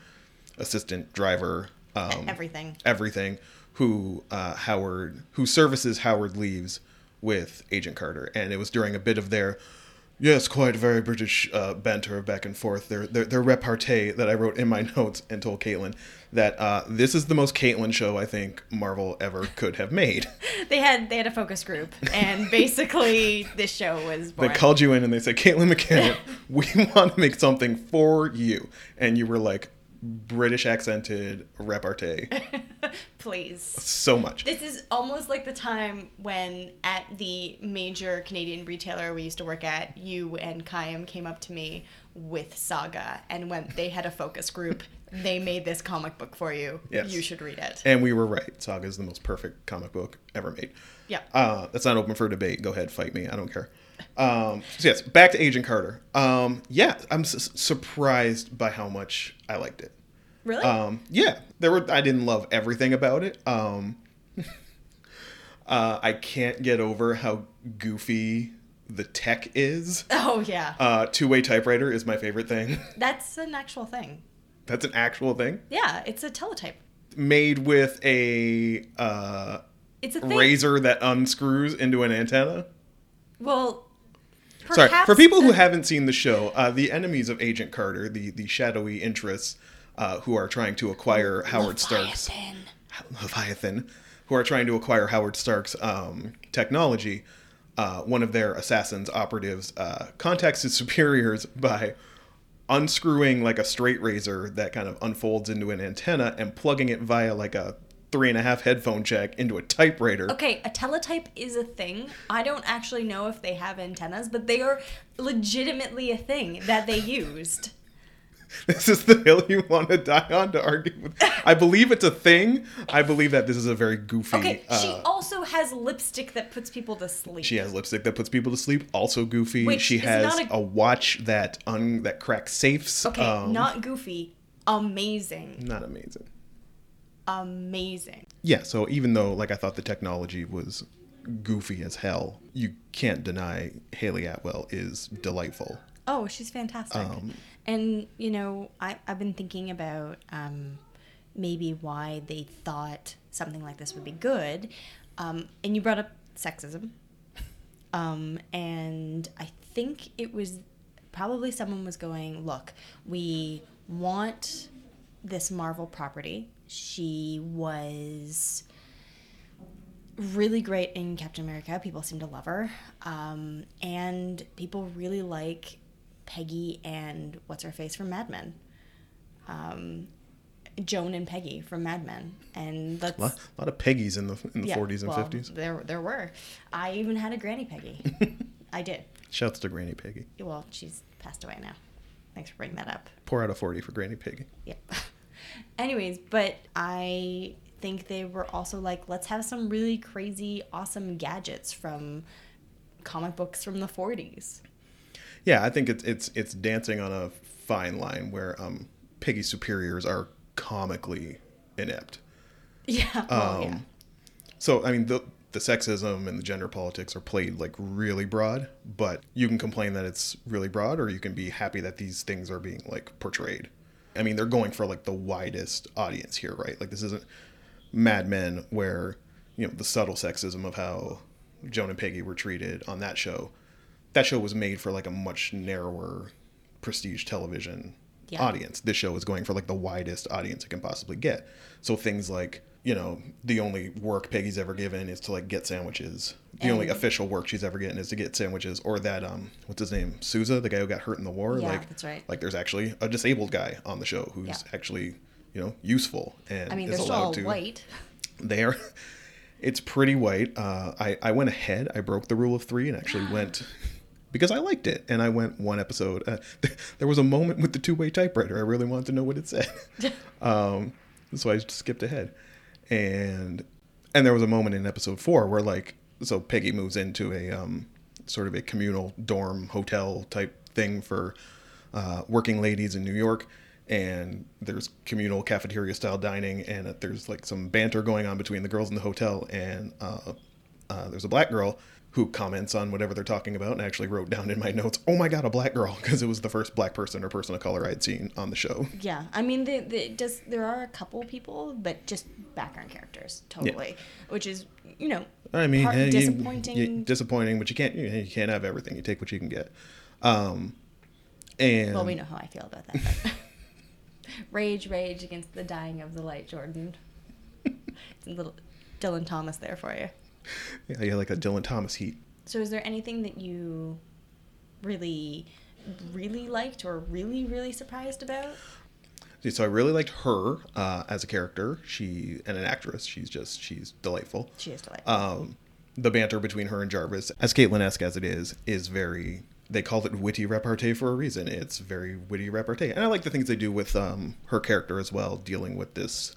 assistant, driver, um, Everything. everything. Who uh, Howard, who services Howard leaves with Agent Carter, and it was during a bit of their, yes, quite very British uh, banter back and forth. Their, their their repartee that I wrote in my notes and told Caitlin that uh, this is the most Caitlin show I think Marvel ever could have made. They had they had a focus group, and basically this show was They called you in and they said, Caitlin McKenna, we want to make something for you. And you were like, British accented repartee Please. so much. This is almost like the time when at the major Canadian retailer we used to work at, you and Kayam came up to me with Saga, and when they had a focus group, they made this comic book for you. Yes. You should read it. And we were right. Saga is the most perfect comic book ever made. Yeah. Uh, that's not open for debate. Go ahead, fight me. I don't care. Um, so yes, back to Agent Carter. Um, yeah, I'm s- surprised by how much I liked it. Really? Um, yeah, there were. I didn't love everything about it. Um, uh, I can't get over how goofy the tech is. oh yeah. Uh, two-way typewriter is my favorite thing. That's an actual thing. That's an actual thing Yeah, it's a teletype. made with a uh, It's a thing. razor that unscrews into an antenna. Well, Sorry, for people who haven't seen the show, uh, the enemies of Agent Carter, the the shadowy interests uh, who are trying to acquire Howard Stark's Leviathan. Leviathan, who are trying to acquire Howard Stark's um, technology. Uh, one of their assassins operatives uh, contacts his superiors by unscrewing like a straight razor that kind of unfolds into an antenna and plugging it via like a three and a half headphone jack into a typewriter. Okay, a teletype is a thing. I don't actually know if they have antennas, but they are legitimately a thing that they used. This is the hill you want to die on to argue with. I believe it's a thing. I believe that this is a very goofy. Okay, she uh, also has lipstick that puts people to sleep. She has lipstick that puts people to sleep. Also goofy. Which she has a... a- watch that un that cracks safes. Okay, Um, not goofy. Amazing. not amazing. Amazing. Yeah. So even though like I thought the technology was goofy as hell, you can't deny Hayley Atwell is delightful. Oh, she's fantastic. Um, and, you know, I, I've been thinking about um, maybe why they thought something like this would be good. Um, and you brought up sexism. Um, and I think it was probably someone was going, look, we want this Marvel property. She was really great in Captain America. People seem to love her. Um, and people really like Peggy and what's her face from Mad Men. Um, Joan and Peggy from Mad Men. And that's A lot, a lot of Peggies in the in the yeah, 40s and well, 50s. There there were. I even had a Granny Peggy. I did. Shouts to Granny Peggy. Well, she's passed away now. Thanks for bringing that up. Pour out a 40 for Granny Peggy. Yep. Anyways, but I think they were also like, let's have some really crazy, awesome gadgets from comic books from the 40s. Yeah, I think it's it's it's dancing on a fine line where um, Peggy superiors are comically inept. Yeah. Oh, yeah. Um, So I mean the the sexism and the gender politics are played like really broad, but you can complain that it's really broad, or you can be happy that these things are being like portrayed. I mean, they're going for like the widest audience here, right? Like this isn't Mad Men where you know the subtle sexism of how Joan and Peggy were treated on that show. That show was made for like a much narrower prestige television Yeah. audience. This show is going for like the widest audience it can possibly get. So things like, you know, the only work Peggy's ever given is to like get sandwiches. The only official work she's ever getting is to get sandwiches or that um what's his name? Sousa, the guy who got hurt in the war. Yeah, like that's right. Like there's actually a disabled guy on the show who's Yeah. actually, you know, useful and I mean, is they're still allowed all to white. they are it's pretty white uh, I, I went ahead i broke the rule of three and actually went because i liked it and i went one episode uh, there was a moment with the two-way typewriter i really wanted to know what it said um, so i just skipped ahead and and there was a moment in episode four where like so peggy moves into a um, sort of a communal dorm hotel type thing for uh, working ladies in new york. And there's communal cafeteria style dining and there's like some banter going on between the girls in the hotel and uh, uh, there's a black girl who comments on whatever they're talking about and I actually wrote down in my notes oh my god a black girl because it was the first black person or person of color i'd seen on the show Yeah, I mean, the, the, just there are a couple people, but just background characters, totally. Which is, you know, I mean, part- eh, you- disappointing. you- disappointing, but you can't you, you can't have everything. You take what you can get. Um, and well, we know how I feel about that. Rage, rage against the dying of the light, Jordan. it's a little Dylan Thomas there for you. Yeah, you like a Dylan Thomas heat. So, is there anything that you really, really liked or really, really surprised about? So I really liked her uh, as a character. She and an actress. She's just she's delightful. She is delightful. Um, the banter between her and Jarvis, as Caitlin-esque as it is, is very. They call it witty repartee for a reason. It's very witty repartee, and I like the things they do with um, her character as well, dealing with this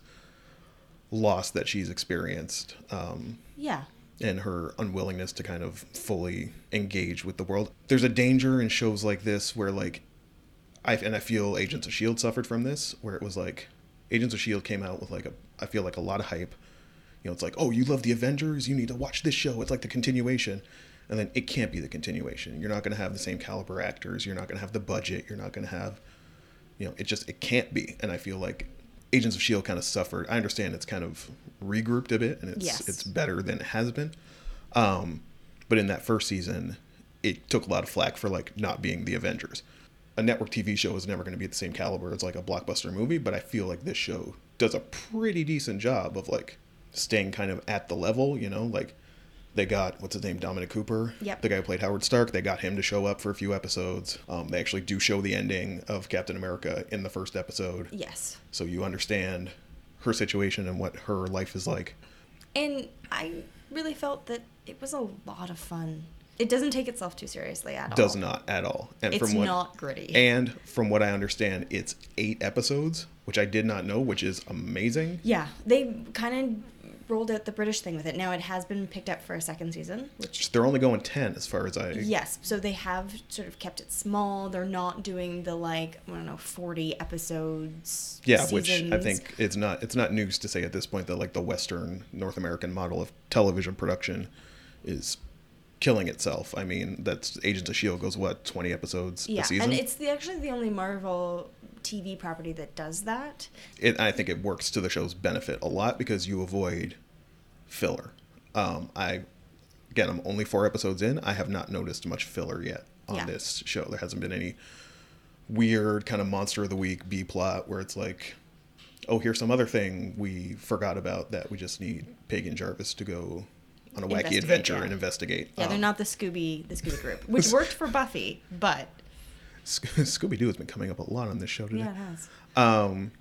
loss that she's experienced. Um, yeah. And her unwillingness to kind of fully engage with the world. There's a danger in shows like this where like I and I feel Agents of Shield suffered from this where it was like Agents of Shield came out with like a I feel like a lot of hype. You know, it's like, "Oh, you love the Avengers, you need to watch this show. It's like the continuation." And then it can't be the continuation. You're not going to have the same caliber actors, you're not going to have the budget, you're not going to have you know, it just it can't be. And I feel like Agents of Shield kind of suffered. I understand it's kind of regrouped a bit and it's Yes. it's better than it has been. Um, but in that first season, it took a lot of flack for like not being the Avengers. A network TV show is never going to be at the same caliber as like a blockbuster movie, but I feel like this show does a pretty decent job of like staying kind of at the level, you know, like they got what's his name, Dominic Cooper, Yep. the guy who played Howard Stark. They got him to show up for a few episodes. Um, they actually do show the ending of Captain America in the first episode, Yes. so you understand her situation and what her life is like. And I really felt that it was a lot of fun. It doesn't take itself too seriously at all. It does not at all. And It's from what not gritty. and from what I understand, it's eight episodes, which I did not know, which is amazing. yeah, they kind of rolled out the British thing with it. Now it has been picked up for a second season, which They're only going ten, as far as I. yes, so they have sort of kept it small. They're not doing the like I don't know forty episodes. Yeah, which I think it's not it's not news to say at this point that like the Western North American model of television production is killing itself. I mean, that's Agents of Shield goes what twenty episodes Yeah, a season. and it's the actually the only Marvel TV property that does that. it, I think it works to the show's benefit a lot because you avoid filler. Um, I again, I'm only four episodes in. I have not noticed much filler yet on Yeah. this show. There hasn't been any weird kind of monster of the week B plot where it's like, oh, here's some other thing we forgot about that we just need Pig and Jarvis to go on a wacky adventure yeah. and investigate. Yeah, they're Um, not the Scooby the Scooby group, which worked for Buffy, but Scooby Doo has been coming up a lot on this show today. yeah, it has. Um,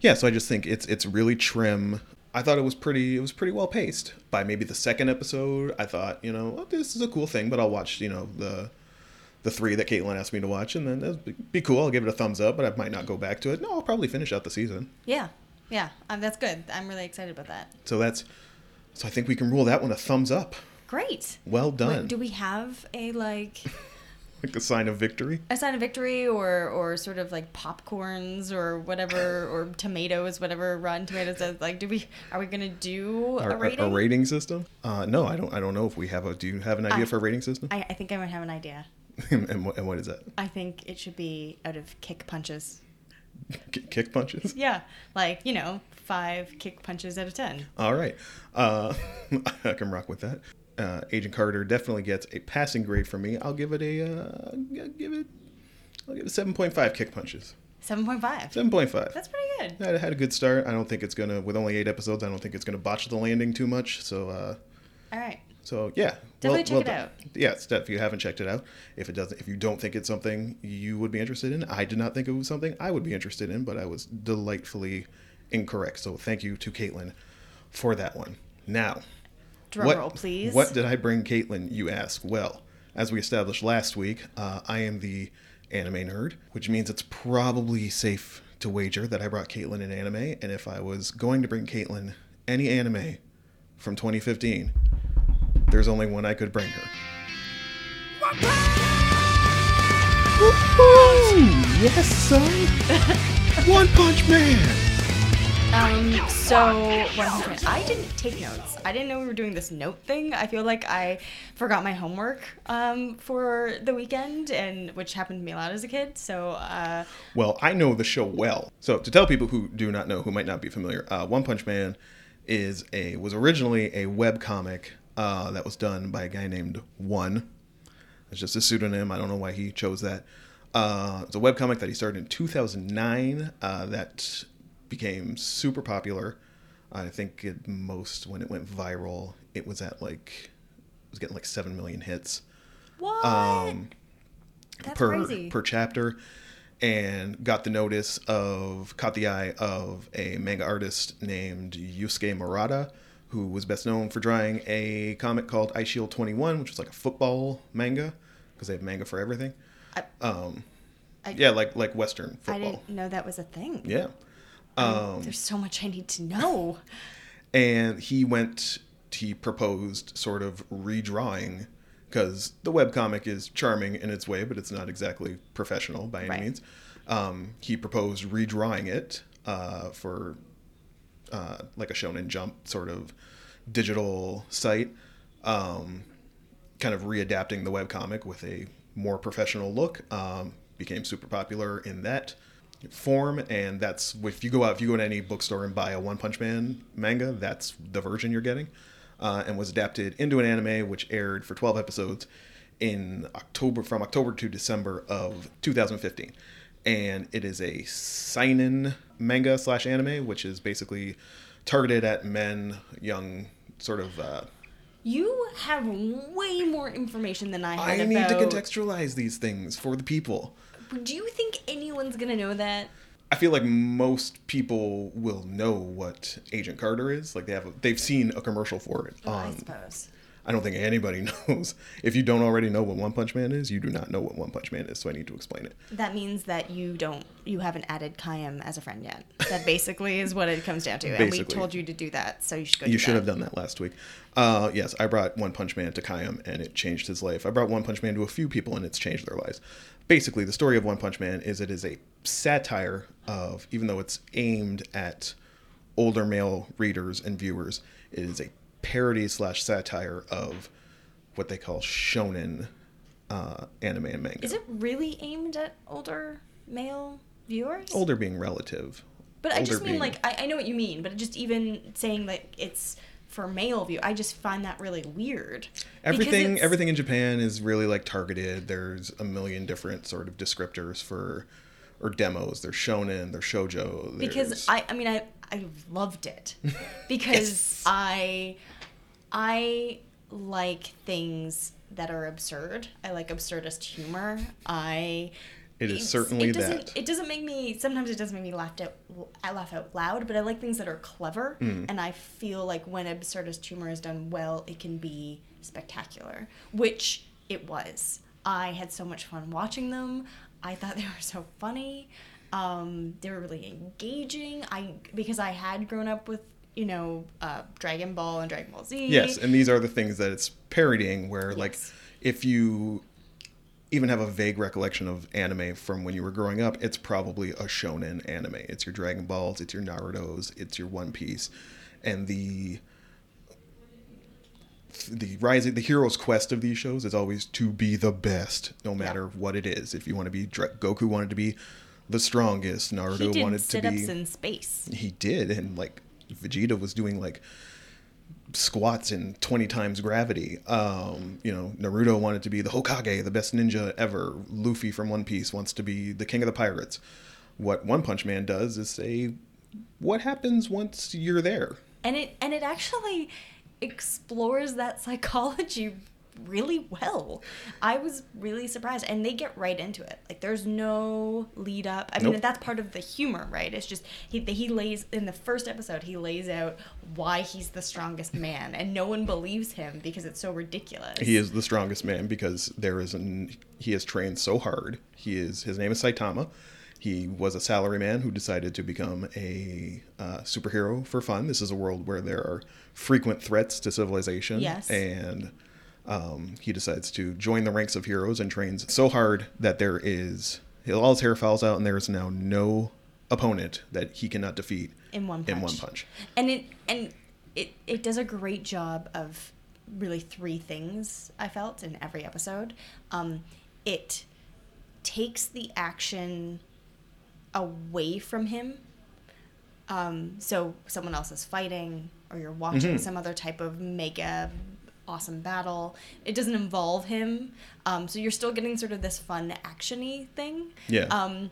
yeah, so I just think it's it's really trim. I thought it was pretty it was pretty well paced. By maybe the second episode, I thought you know oh, this is a cool thing, but I'll watch you know the the three that Caitlin asked me to watch, and then that'd be- cool. I'll give it a thumbs up, but I might not go back to it. No, I'll probably finish out the season. Yeah, yeah, um, that's good. I'm really excited about that. So that's so I think we can rule that one a thumbs up. Great. Well Wait, done. do we have a like like a sign of victory. a sign of victory or or sort of like popcorns or whatever or tomatoes, whatever Rotten Tomatoes says? Like, do we are we gonna do Our, a rating? a rating system? Uh, no, I don't. I don't know if we have a. Do you have an idea I- for a rating system? I, I think I might have an idea. and, what, and what is that? I think it should be out of kick punches. Kick punches. Yeah, like you know, five kick punches out of ten. All right. Uh, I can rock with that. Uh, Agent Carter definitely gets a passing grade from me. I'll give it a uh, I'll give it I'll give it seven point five kick punches. Seven point five. Seven point five. That's pretty good. I had a good start. I don't think it's gonna with only eight episodes. I don't think it's gonna botch the landing too much. So uh, All right. so yeah. Definitely check it out. Yeah, def- if you haven't checked it out, if it doesn't, if you don't think it's something you would be interested in, I did not think it was something I would be interested in, but I was delightfully incorrect. So thank you to Caitlin for that one. Now, Drum what, roll, please. What did I bring Caitlin, you ask? Well, as we established last week, uh, I am the anime nerd, which means it's probably safe to wager that I brought Caitlin an anime. And if I was going to bring Caitlin any anime from 2015, there's only one I could bring her. Yes, son! One Punch Man! Um, so what? I didn't take notes. I didn't know we were doing this note thing. I feel like I forgot my homework um, for the weekend, and which happened to me a lot as a kid. So uh, Well, I know the show well. So to tell people who do not know, who might not be familiar, uh, One Punch Man is a was originally a web comic uh, that was done by a guy named One. It's just a pseudonym. I don't know why he chose that. Uh, it's a web comic that he started in 2009 uh, that became super popular. I think it most when it went viral, it was at like it was getting like seven million hits what? um, That's per crazy. per chapter, and got the notice of caught the eye of a manga artist named Yusuke Murata, who was best known for drawing a comic called Eyeshield 21, which was like a football manga because they have manga for everything. I- um, I- yeah, like like Western football. I didn't know that was a thing. Yeah. Um, There's so much I need to know. and he went he proposed sort of redrawing because the webcomic is charming in its way but it's not exactly professional by any Right. means um, he proposed redrawing it uh, for uh, like a shonen jump sort of digital site um, kind of readapting the webcomic with a more professional look um, became super popular in that form and that's if you go out if you go to any bookstore and buy a one punch man manga that's the version you're getting uh, and was adapted into an anime which aired for 12 episodes in october from october to december of 2015 and it is a seinen manga slash anime which is basically targeted at men young sort of uh, You have way more information than I had I need to contextualize these things for the people. Do you think anyone's gonna know that? I feel like most people will know what Agent Carter is. Like they have, a, they've seen a commercial for it. Well, I suppose. I don't think anybody knows. If you don't already know what One Punch Man is, you do not know what One Punch Man is. So I need to explain it. That means that you don't, you haven't added Kayam as a friend yet. That basically is what it comes down to. And we told you to do that, so you should go. You should that. have done that last week. Uh, yes, I brought One Punch Man to Kayam, and it changed his life. I brought One Punch Man to a few people, and it's changed their lives. Basically, the story of One Punch Man is it is a satire of, even though it's aimed at older male readers and viewers, it is a parody slash satire of what they call shonen uh, anime and manga. Is it really aimed at older male viewers? older being relative? But I just mean being- like I, I know what you mean, but just even saying that it's for male view, I just find that really weird. Everything everything in Japan is really like targeted. There's a million different sort of descriptors for or demos. There's shonen, there's shojo. because I I mean I I loved it because Yes. I I like things that are absurd. I like absurdist humor. I It is certainly it doesn't, that. It doesn't make me. Sometimes it doesn't make me laugh out. I laugh out loud, but I like things that are clever, Mm. and I feel like when absurdist humor is done well, it can be spectacular, which it was. I had so much fun watching them. I thought they were so funny. Um, they were really engaging. I because I had grown up with you know uh, Dragon Ball and Dragon Ball Z. yes, and these are the things that it's parodying. Where like if you even have a vague recollection of anime from when you were growing up, it's probably a shonen anime. It's your Dragon Balls, it's your Naruto's, it's your One Piece, and the the rising the hero's quest of these shows is always to be the best no matter what it is if you want to be goku wanted to be the strongest naruto wanted to be in space. he did and like vegeta was doing like squats in 20 times gravity. Um you know naruto wanted to be the hokage the best ninja ever. Luffy from one piece wants to be the king of the pirates. What one punch man does is say what happens once you're there? And it and it actually explores that psychology really well. I was really surprised, and they get right into it. Like there's no lead up. I mean, Nope. that's part of the humor, right? It's just he he lays in the first episode. He lays out why he's the strongest man, and no one believes him because it's so ridiculous. He is the strongest man because there is an he has trained so hard. He is his name is Saitama. He was a salaryman who decided to become a uh, superhero for fun. This is a world where there are frequent threats to civilization, Yes. and um, he decides to join the ranks of heroes and trains so hard that there is all his hair falls out, and there is now no opponent that he cannot defeat in one punch. in one punch. and it and it it does a great job of really three things I felt in every episode. Um, it takes the action away from him. Um, so someone else is fighting, or you're watching Mhm. some other type of mega awesome battle. It doesn't involve him, um, so you're still getting sort of this fun actiony thing. Yeah. Um,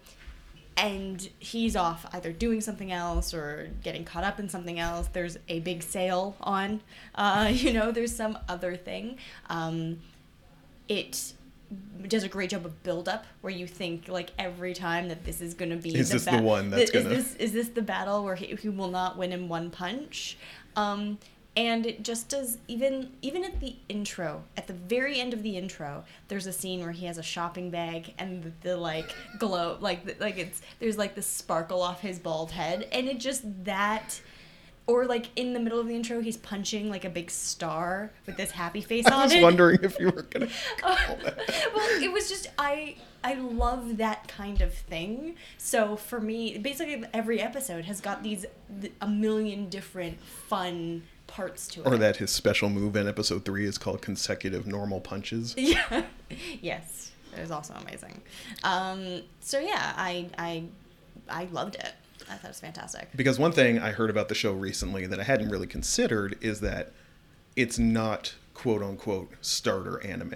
and he's off either doing something else or getting caught up in something else. There's a big sale on, uh, you know, there's some other thing. Um, it does a great job of build up where you think like every time that this is going to be Is this the one that's is gonna- this is this the battle where he, he will not win in one punch um and it just does even even at the intro at the very end of the intro there's a scene where he has a shopping bag and the, the like glow like the, like it's there's like the sparkle off his bald head and it just that or like in the middle of the intro he's punching like a big star with this happy face on it. I was it wondering if you were gonna. Call that. Well, it was just I I love that kind of thing. So for me, basically every episode has got these th- a million different fun parts to it. Or that his special move in episode three is called consecutive normal punches. Yeah. yes. It was also amazing. Um, so yeah, I I I loved it. I thought it was fantastic. Because one thing I heard about the show recently that I hadn't really considered is that it's not quote unquote starter anime.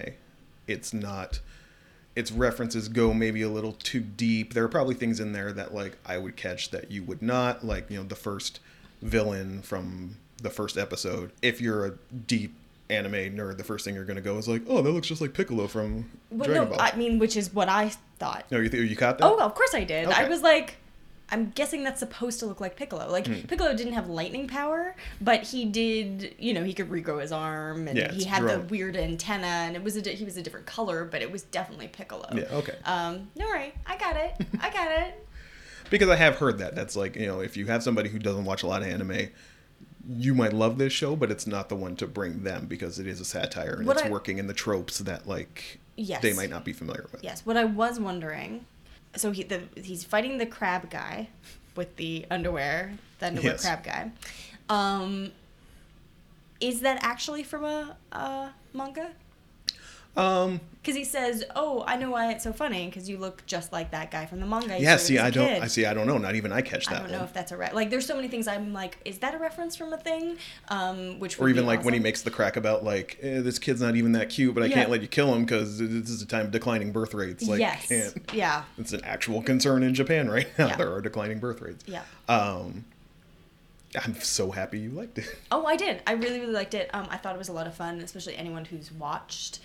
It's not its references go maybe a little too deep. There are probably things in there that like I would catch that you would not, like, you know, the first villain from the first episode. If you're a deep anime nerd, the first thing you're gonna go is like, Oh, that looks just like Piccolo from Well, Dragon no, Ball. I mean, which is what I thought. no, you, th- you caught that? Oh, of course I did. I was like, I'm guessing that's supposed to look like Piccolo. Like Hmm. Piccolo didn't have lightning power, but he did. You know, he could regrow his arm, and Yeah, he had the weird antenna, and it was a di- he was a different color, but it was definitely Piccolo. Yeah, okay. Um, no worry, I got it. I got it. because I have heard that. That's like, you know, if you have somebody who doesn't watch a lot of anime, you might love this show, but it's not the one to bring them because it is a satire and What it's I- working in the tropes that like Yes. they might not be familiar with. Yes. What I was wondering, so he the he's fighting the crab guy with the underwear, the underwear Yes. crab guy. Um, is that actually from a, a manga? Um, Because he says, "Oh, I know why it's so funny because you look just like that guy from the manga." Yeah, see, I don't, kid." I see, I don't know. Not even I catch that. I don't know if that's a re- like. There's so many things I'm like, is that a reference from a thing? Um, which Or even like when he makes the crack about like eh, this kid's not even that cute, but I Yeah. can't let you kill him because this is a time of declining birth rates. Like, yes, can't. yeah, It's an actual concern in Japan right now. Yeah. There are declining birth rates. yeah. Um, I'm so happy you liked it. Oh, I did. I really, really liked it. Um, I thought it was a lot of fun, especially anyone who's watched.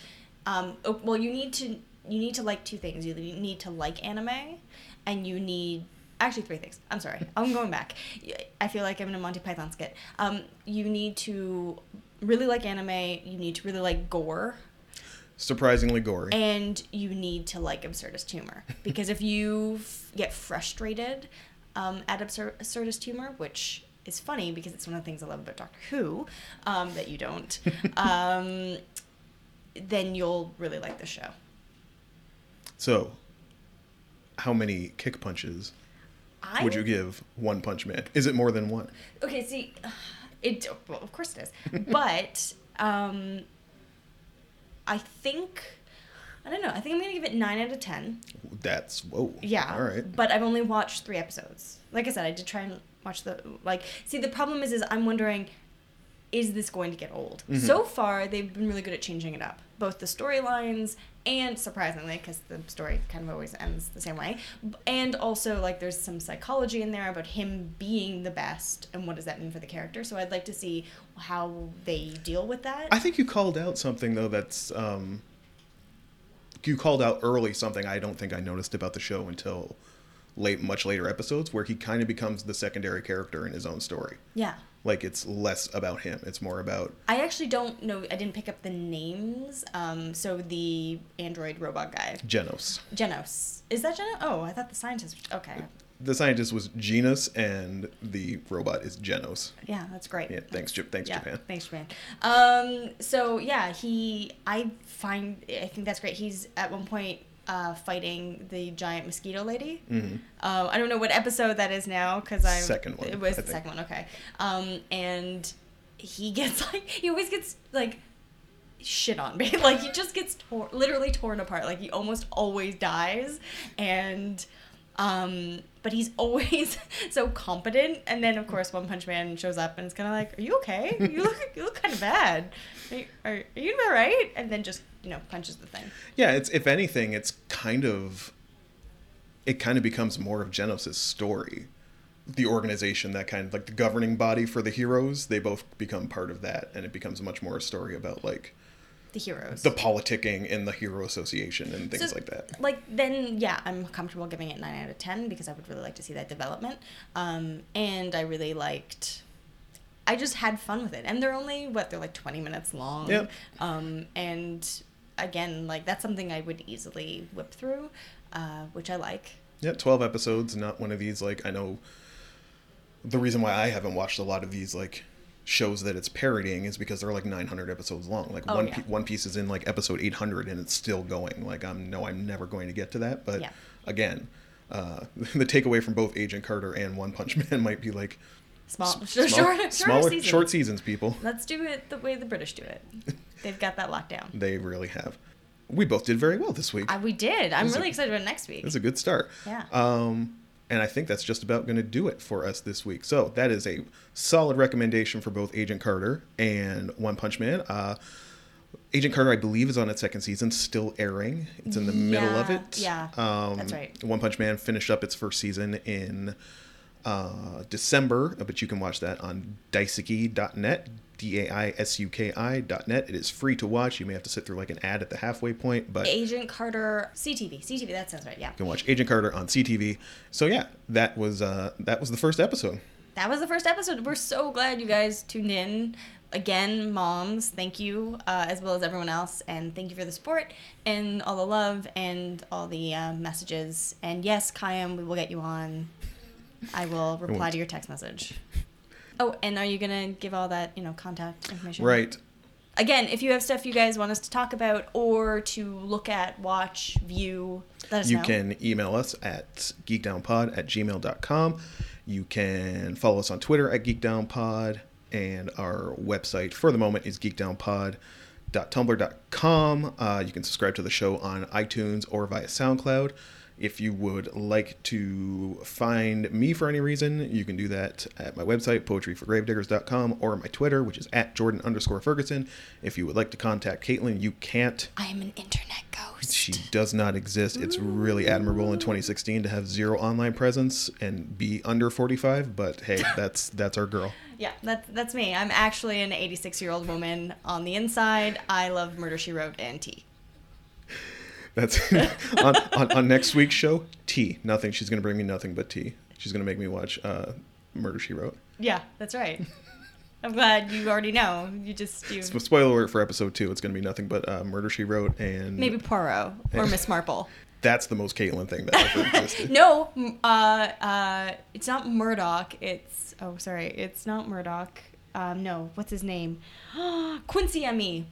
Um, oh, well, you need to you need to like two things. You need to like anime, and you need actually three things. I'm sorry, I'm going back. I feel like I'm in a Monty Python skit. Um, you need to really like anime. You need to really like gore. Surprisingly gory. and you need to like absurdist humor because if you f- get frustrated um, at absur- absurdist humor which is funny because it's one of the things i love about doctor who um, that you don't um, then you'll really like the show So, how many kick punches I would you give One Punch Man? Is it more than one? okay see it well of course it is but um, i think i don't know i think i'm gonna give it 9 out of 10 That's whoa. Yeah. All right. But I've only watched three episodes. Like I said, I did try and watch the like. See, the problem is, is I'm wondering, is this going to get old? Mm-hmm. So far, they've been really good at changing it up, both the storylines and surprisingly, because the story kind of always ends the same way, and also like there's some psychology in there about him being the best and what does that mean for the character. So I'd like to see how they deal with that. I think you called out something though that's um you called out early something I don't think I noticed about the show until late much later episodes where he kind of becomes the secondary character in his own story. yeah. Like it's less about him. It's more about I actually don't know. I didn't pick up the names. Um, so the android robot guy, Genos. Genos. Is that Genos? Oh, I thought the scientist. Okay. The scientist was Genus and the robot is Genos. Yeah, that's great. Yeah, thanks Jap- thanks yeah, Japan. Thanks Japan. Um, so yeah, he. I find. I think that's great. He's at one point uh, fighting the giant mosquito lady. Mhm. Uh, I don't know what episode that is now because I Second one, It was I the think. second one. Okay. Um, and he gets like he always gets like shit on me. like he just gets tor- literally torn apart. Like he almost always dies, and um, but he's always so competent. And then of course One Punch Man shows up and it's kind of like, "Are you okay? You look you look kind of bad. Are you, are, are you all right?" And then just you know punches the thing. Yeah, it's if anything, it's kind of it kind of becomes more of Genos' story. The organization, that kind of like the governing body for the heroes, they both become part of that, and it becomes much more a story about like the heroes. the politicking in the hero association and things So, like that. Like then, yeah, I'm comfortable giving it nine out of ten because I would really like to see that development. Um, and I really liked. I just had fun with it, and they're only what they're like twenty minutes long. Yep. Um, and again, like that's something I would easily whip through, uh, which I like. Yeah, 12 episodes, not one of these like I know the reason why I haven't watched a lot of these like shows that it's parodying is because they're like 900 episodes long. Like Oh, one yeah. Pi- one piece is in like episode 800 and it's still going. Like I'm no I'm never going to get to that, but Yeah. again, uh, the takeaway from both Agent Carter and One Punch Man might be like Small, s- short, small- shorter smaller seasons. short seasons people. Let's do it the way the British do it. They've got that locked down. They really have. We both did very well this week. I, we did. I'm This really a- excited about next week. It's a good start. Yeah. Um, and I think that's just about going to do it for us this week. So that is a solid recommendation for both Agent Carter and One Punch Man. Uh, Agent Carter, I believe, is on its second season, still airing. It's in the middle of it. yeah, um, that's right. One Punch Man finished up its first season in uh, December, but you can watch that on daisuki.net, D A I S U K I.net. It is free to watch. You may have to sit through like an ad at the halfway point, but Agent Carter, CTV, CTV. That sounds right. Yeah. you can watch Agent Carter on CTV. So yeah, that was uh, that was the first episode. That was the first episode. We're so glad you guys tuned in. Again, moms, thank you, uh, as well as everyone else, and thank you for the support and all the love and all the uh, messages. And yes, Kayam, we will get you on. I will reply to your text message. Oh, and are you gonna give all that you know contact information? Right. Again, if you have stuff you guys want us to talk about or to look at, watch, view, let us You know. can email us at geekdownpod at gmail.com. You can follow us on Twitter at geekdownpod. And our website for the moment is geekdownpod.tumblr.com. Uh, you can subscribe to the show on iTunes or via SoundCloud. If you would like to find me for any reason, you can do that at my website, poetryforgravediggers.com, or my Twitter, which is at Jordan underscore Ferguson. If you would like to contact Caitlin, you can't I am an internet ghost. she does not exist. It's really admirable in 2016 to have zero online presence and be under 45. But hey, that's that's our girl. Yeah, that's that's me. I'm actually an 86 year old woman on the inside. I love Murder She Wrote and tea. That's on, on on next week's show. Tea, nothing. She's gonna bring me nothing but tea. She's gonna make me watch uh, Murder She Wrote. Yeah, that's right. I'm glad you already know. You just you spoiler alert for episode two. It's gonna be nothing but uh, Murder She Wrote, and maybe Poirot or Miss Marple. that's the most Caitlin thing that ever existed. no, uh, uh, it's not Murdoch. It's oh, sorry, it's not Murdoch. Um, no, what's his name? Quincy M.E.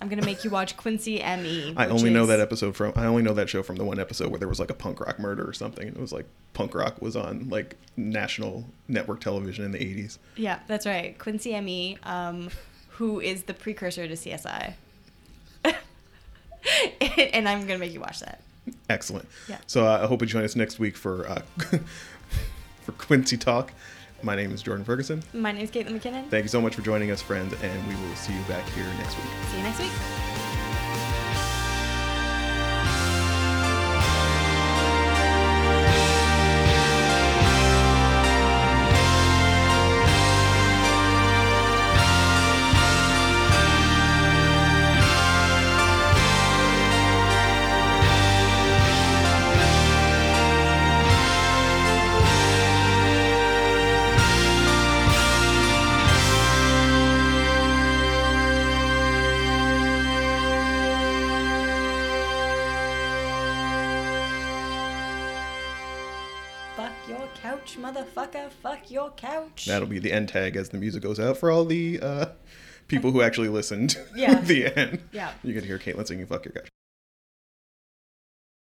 I'm gonna make you watch Quincy M.E. I only know that episode from I only know that show from the one episode where there was like a punk rock murder or something, and it was like punk rock was on like national network television in the 80s. Yeah, that's right. Quincy M.E., um, who is the precursor to CSI. and I'm going to make you watch that. Excellent. Yeah. So uh, I hope you join us next week for uh, for Quincy Talk. My name is Jordan Ferguson. My name is Caitlin McKinnon. Thank you so much for joining us, friends, and we will see you back here next week. See you next week. Motherfucker. Fuck your couch. That'll be the end tag as the music goes out for all the uh, people who actually listened. Yeah. the end. Yeah. You get to hear Caitlin singing "Fuck Your Couch."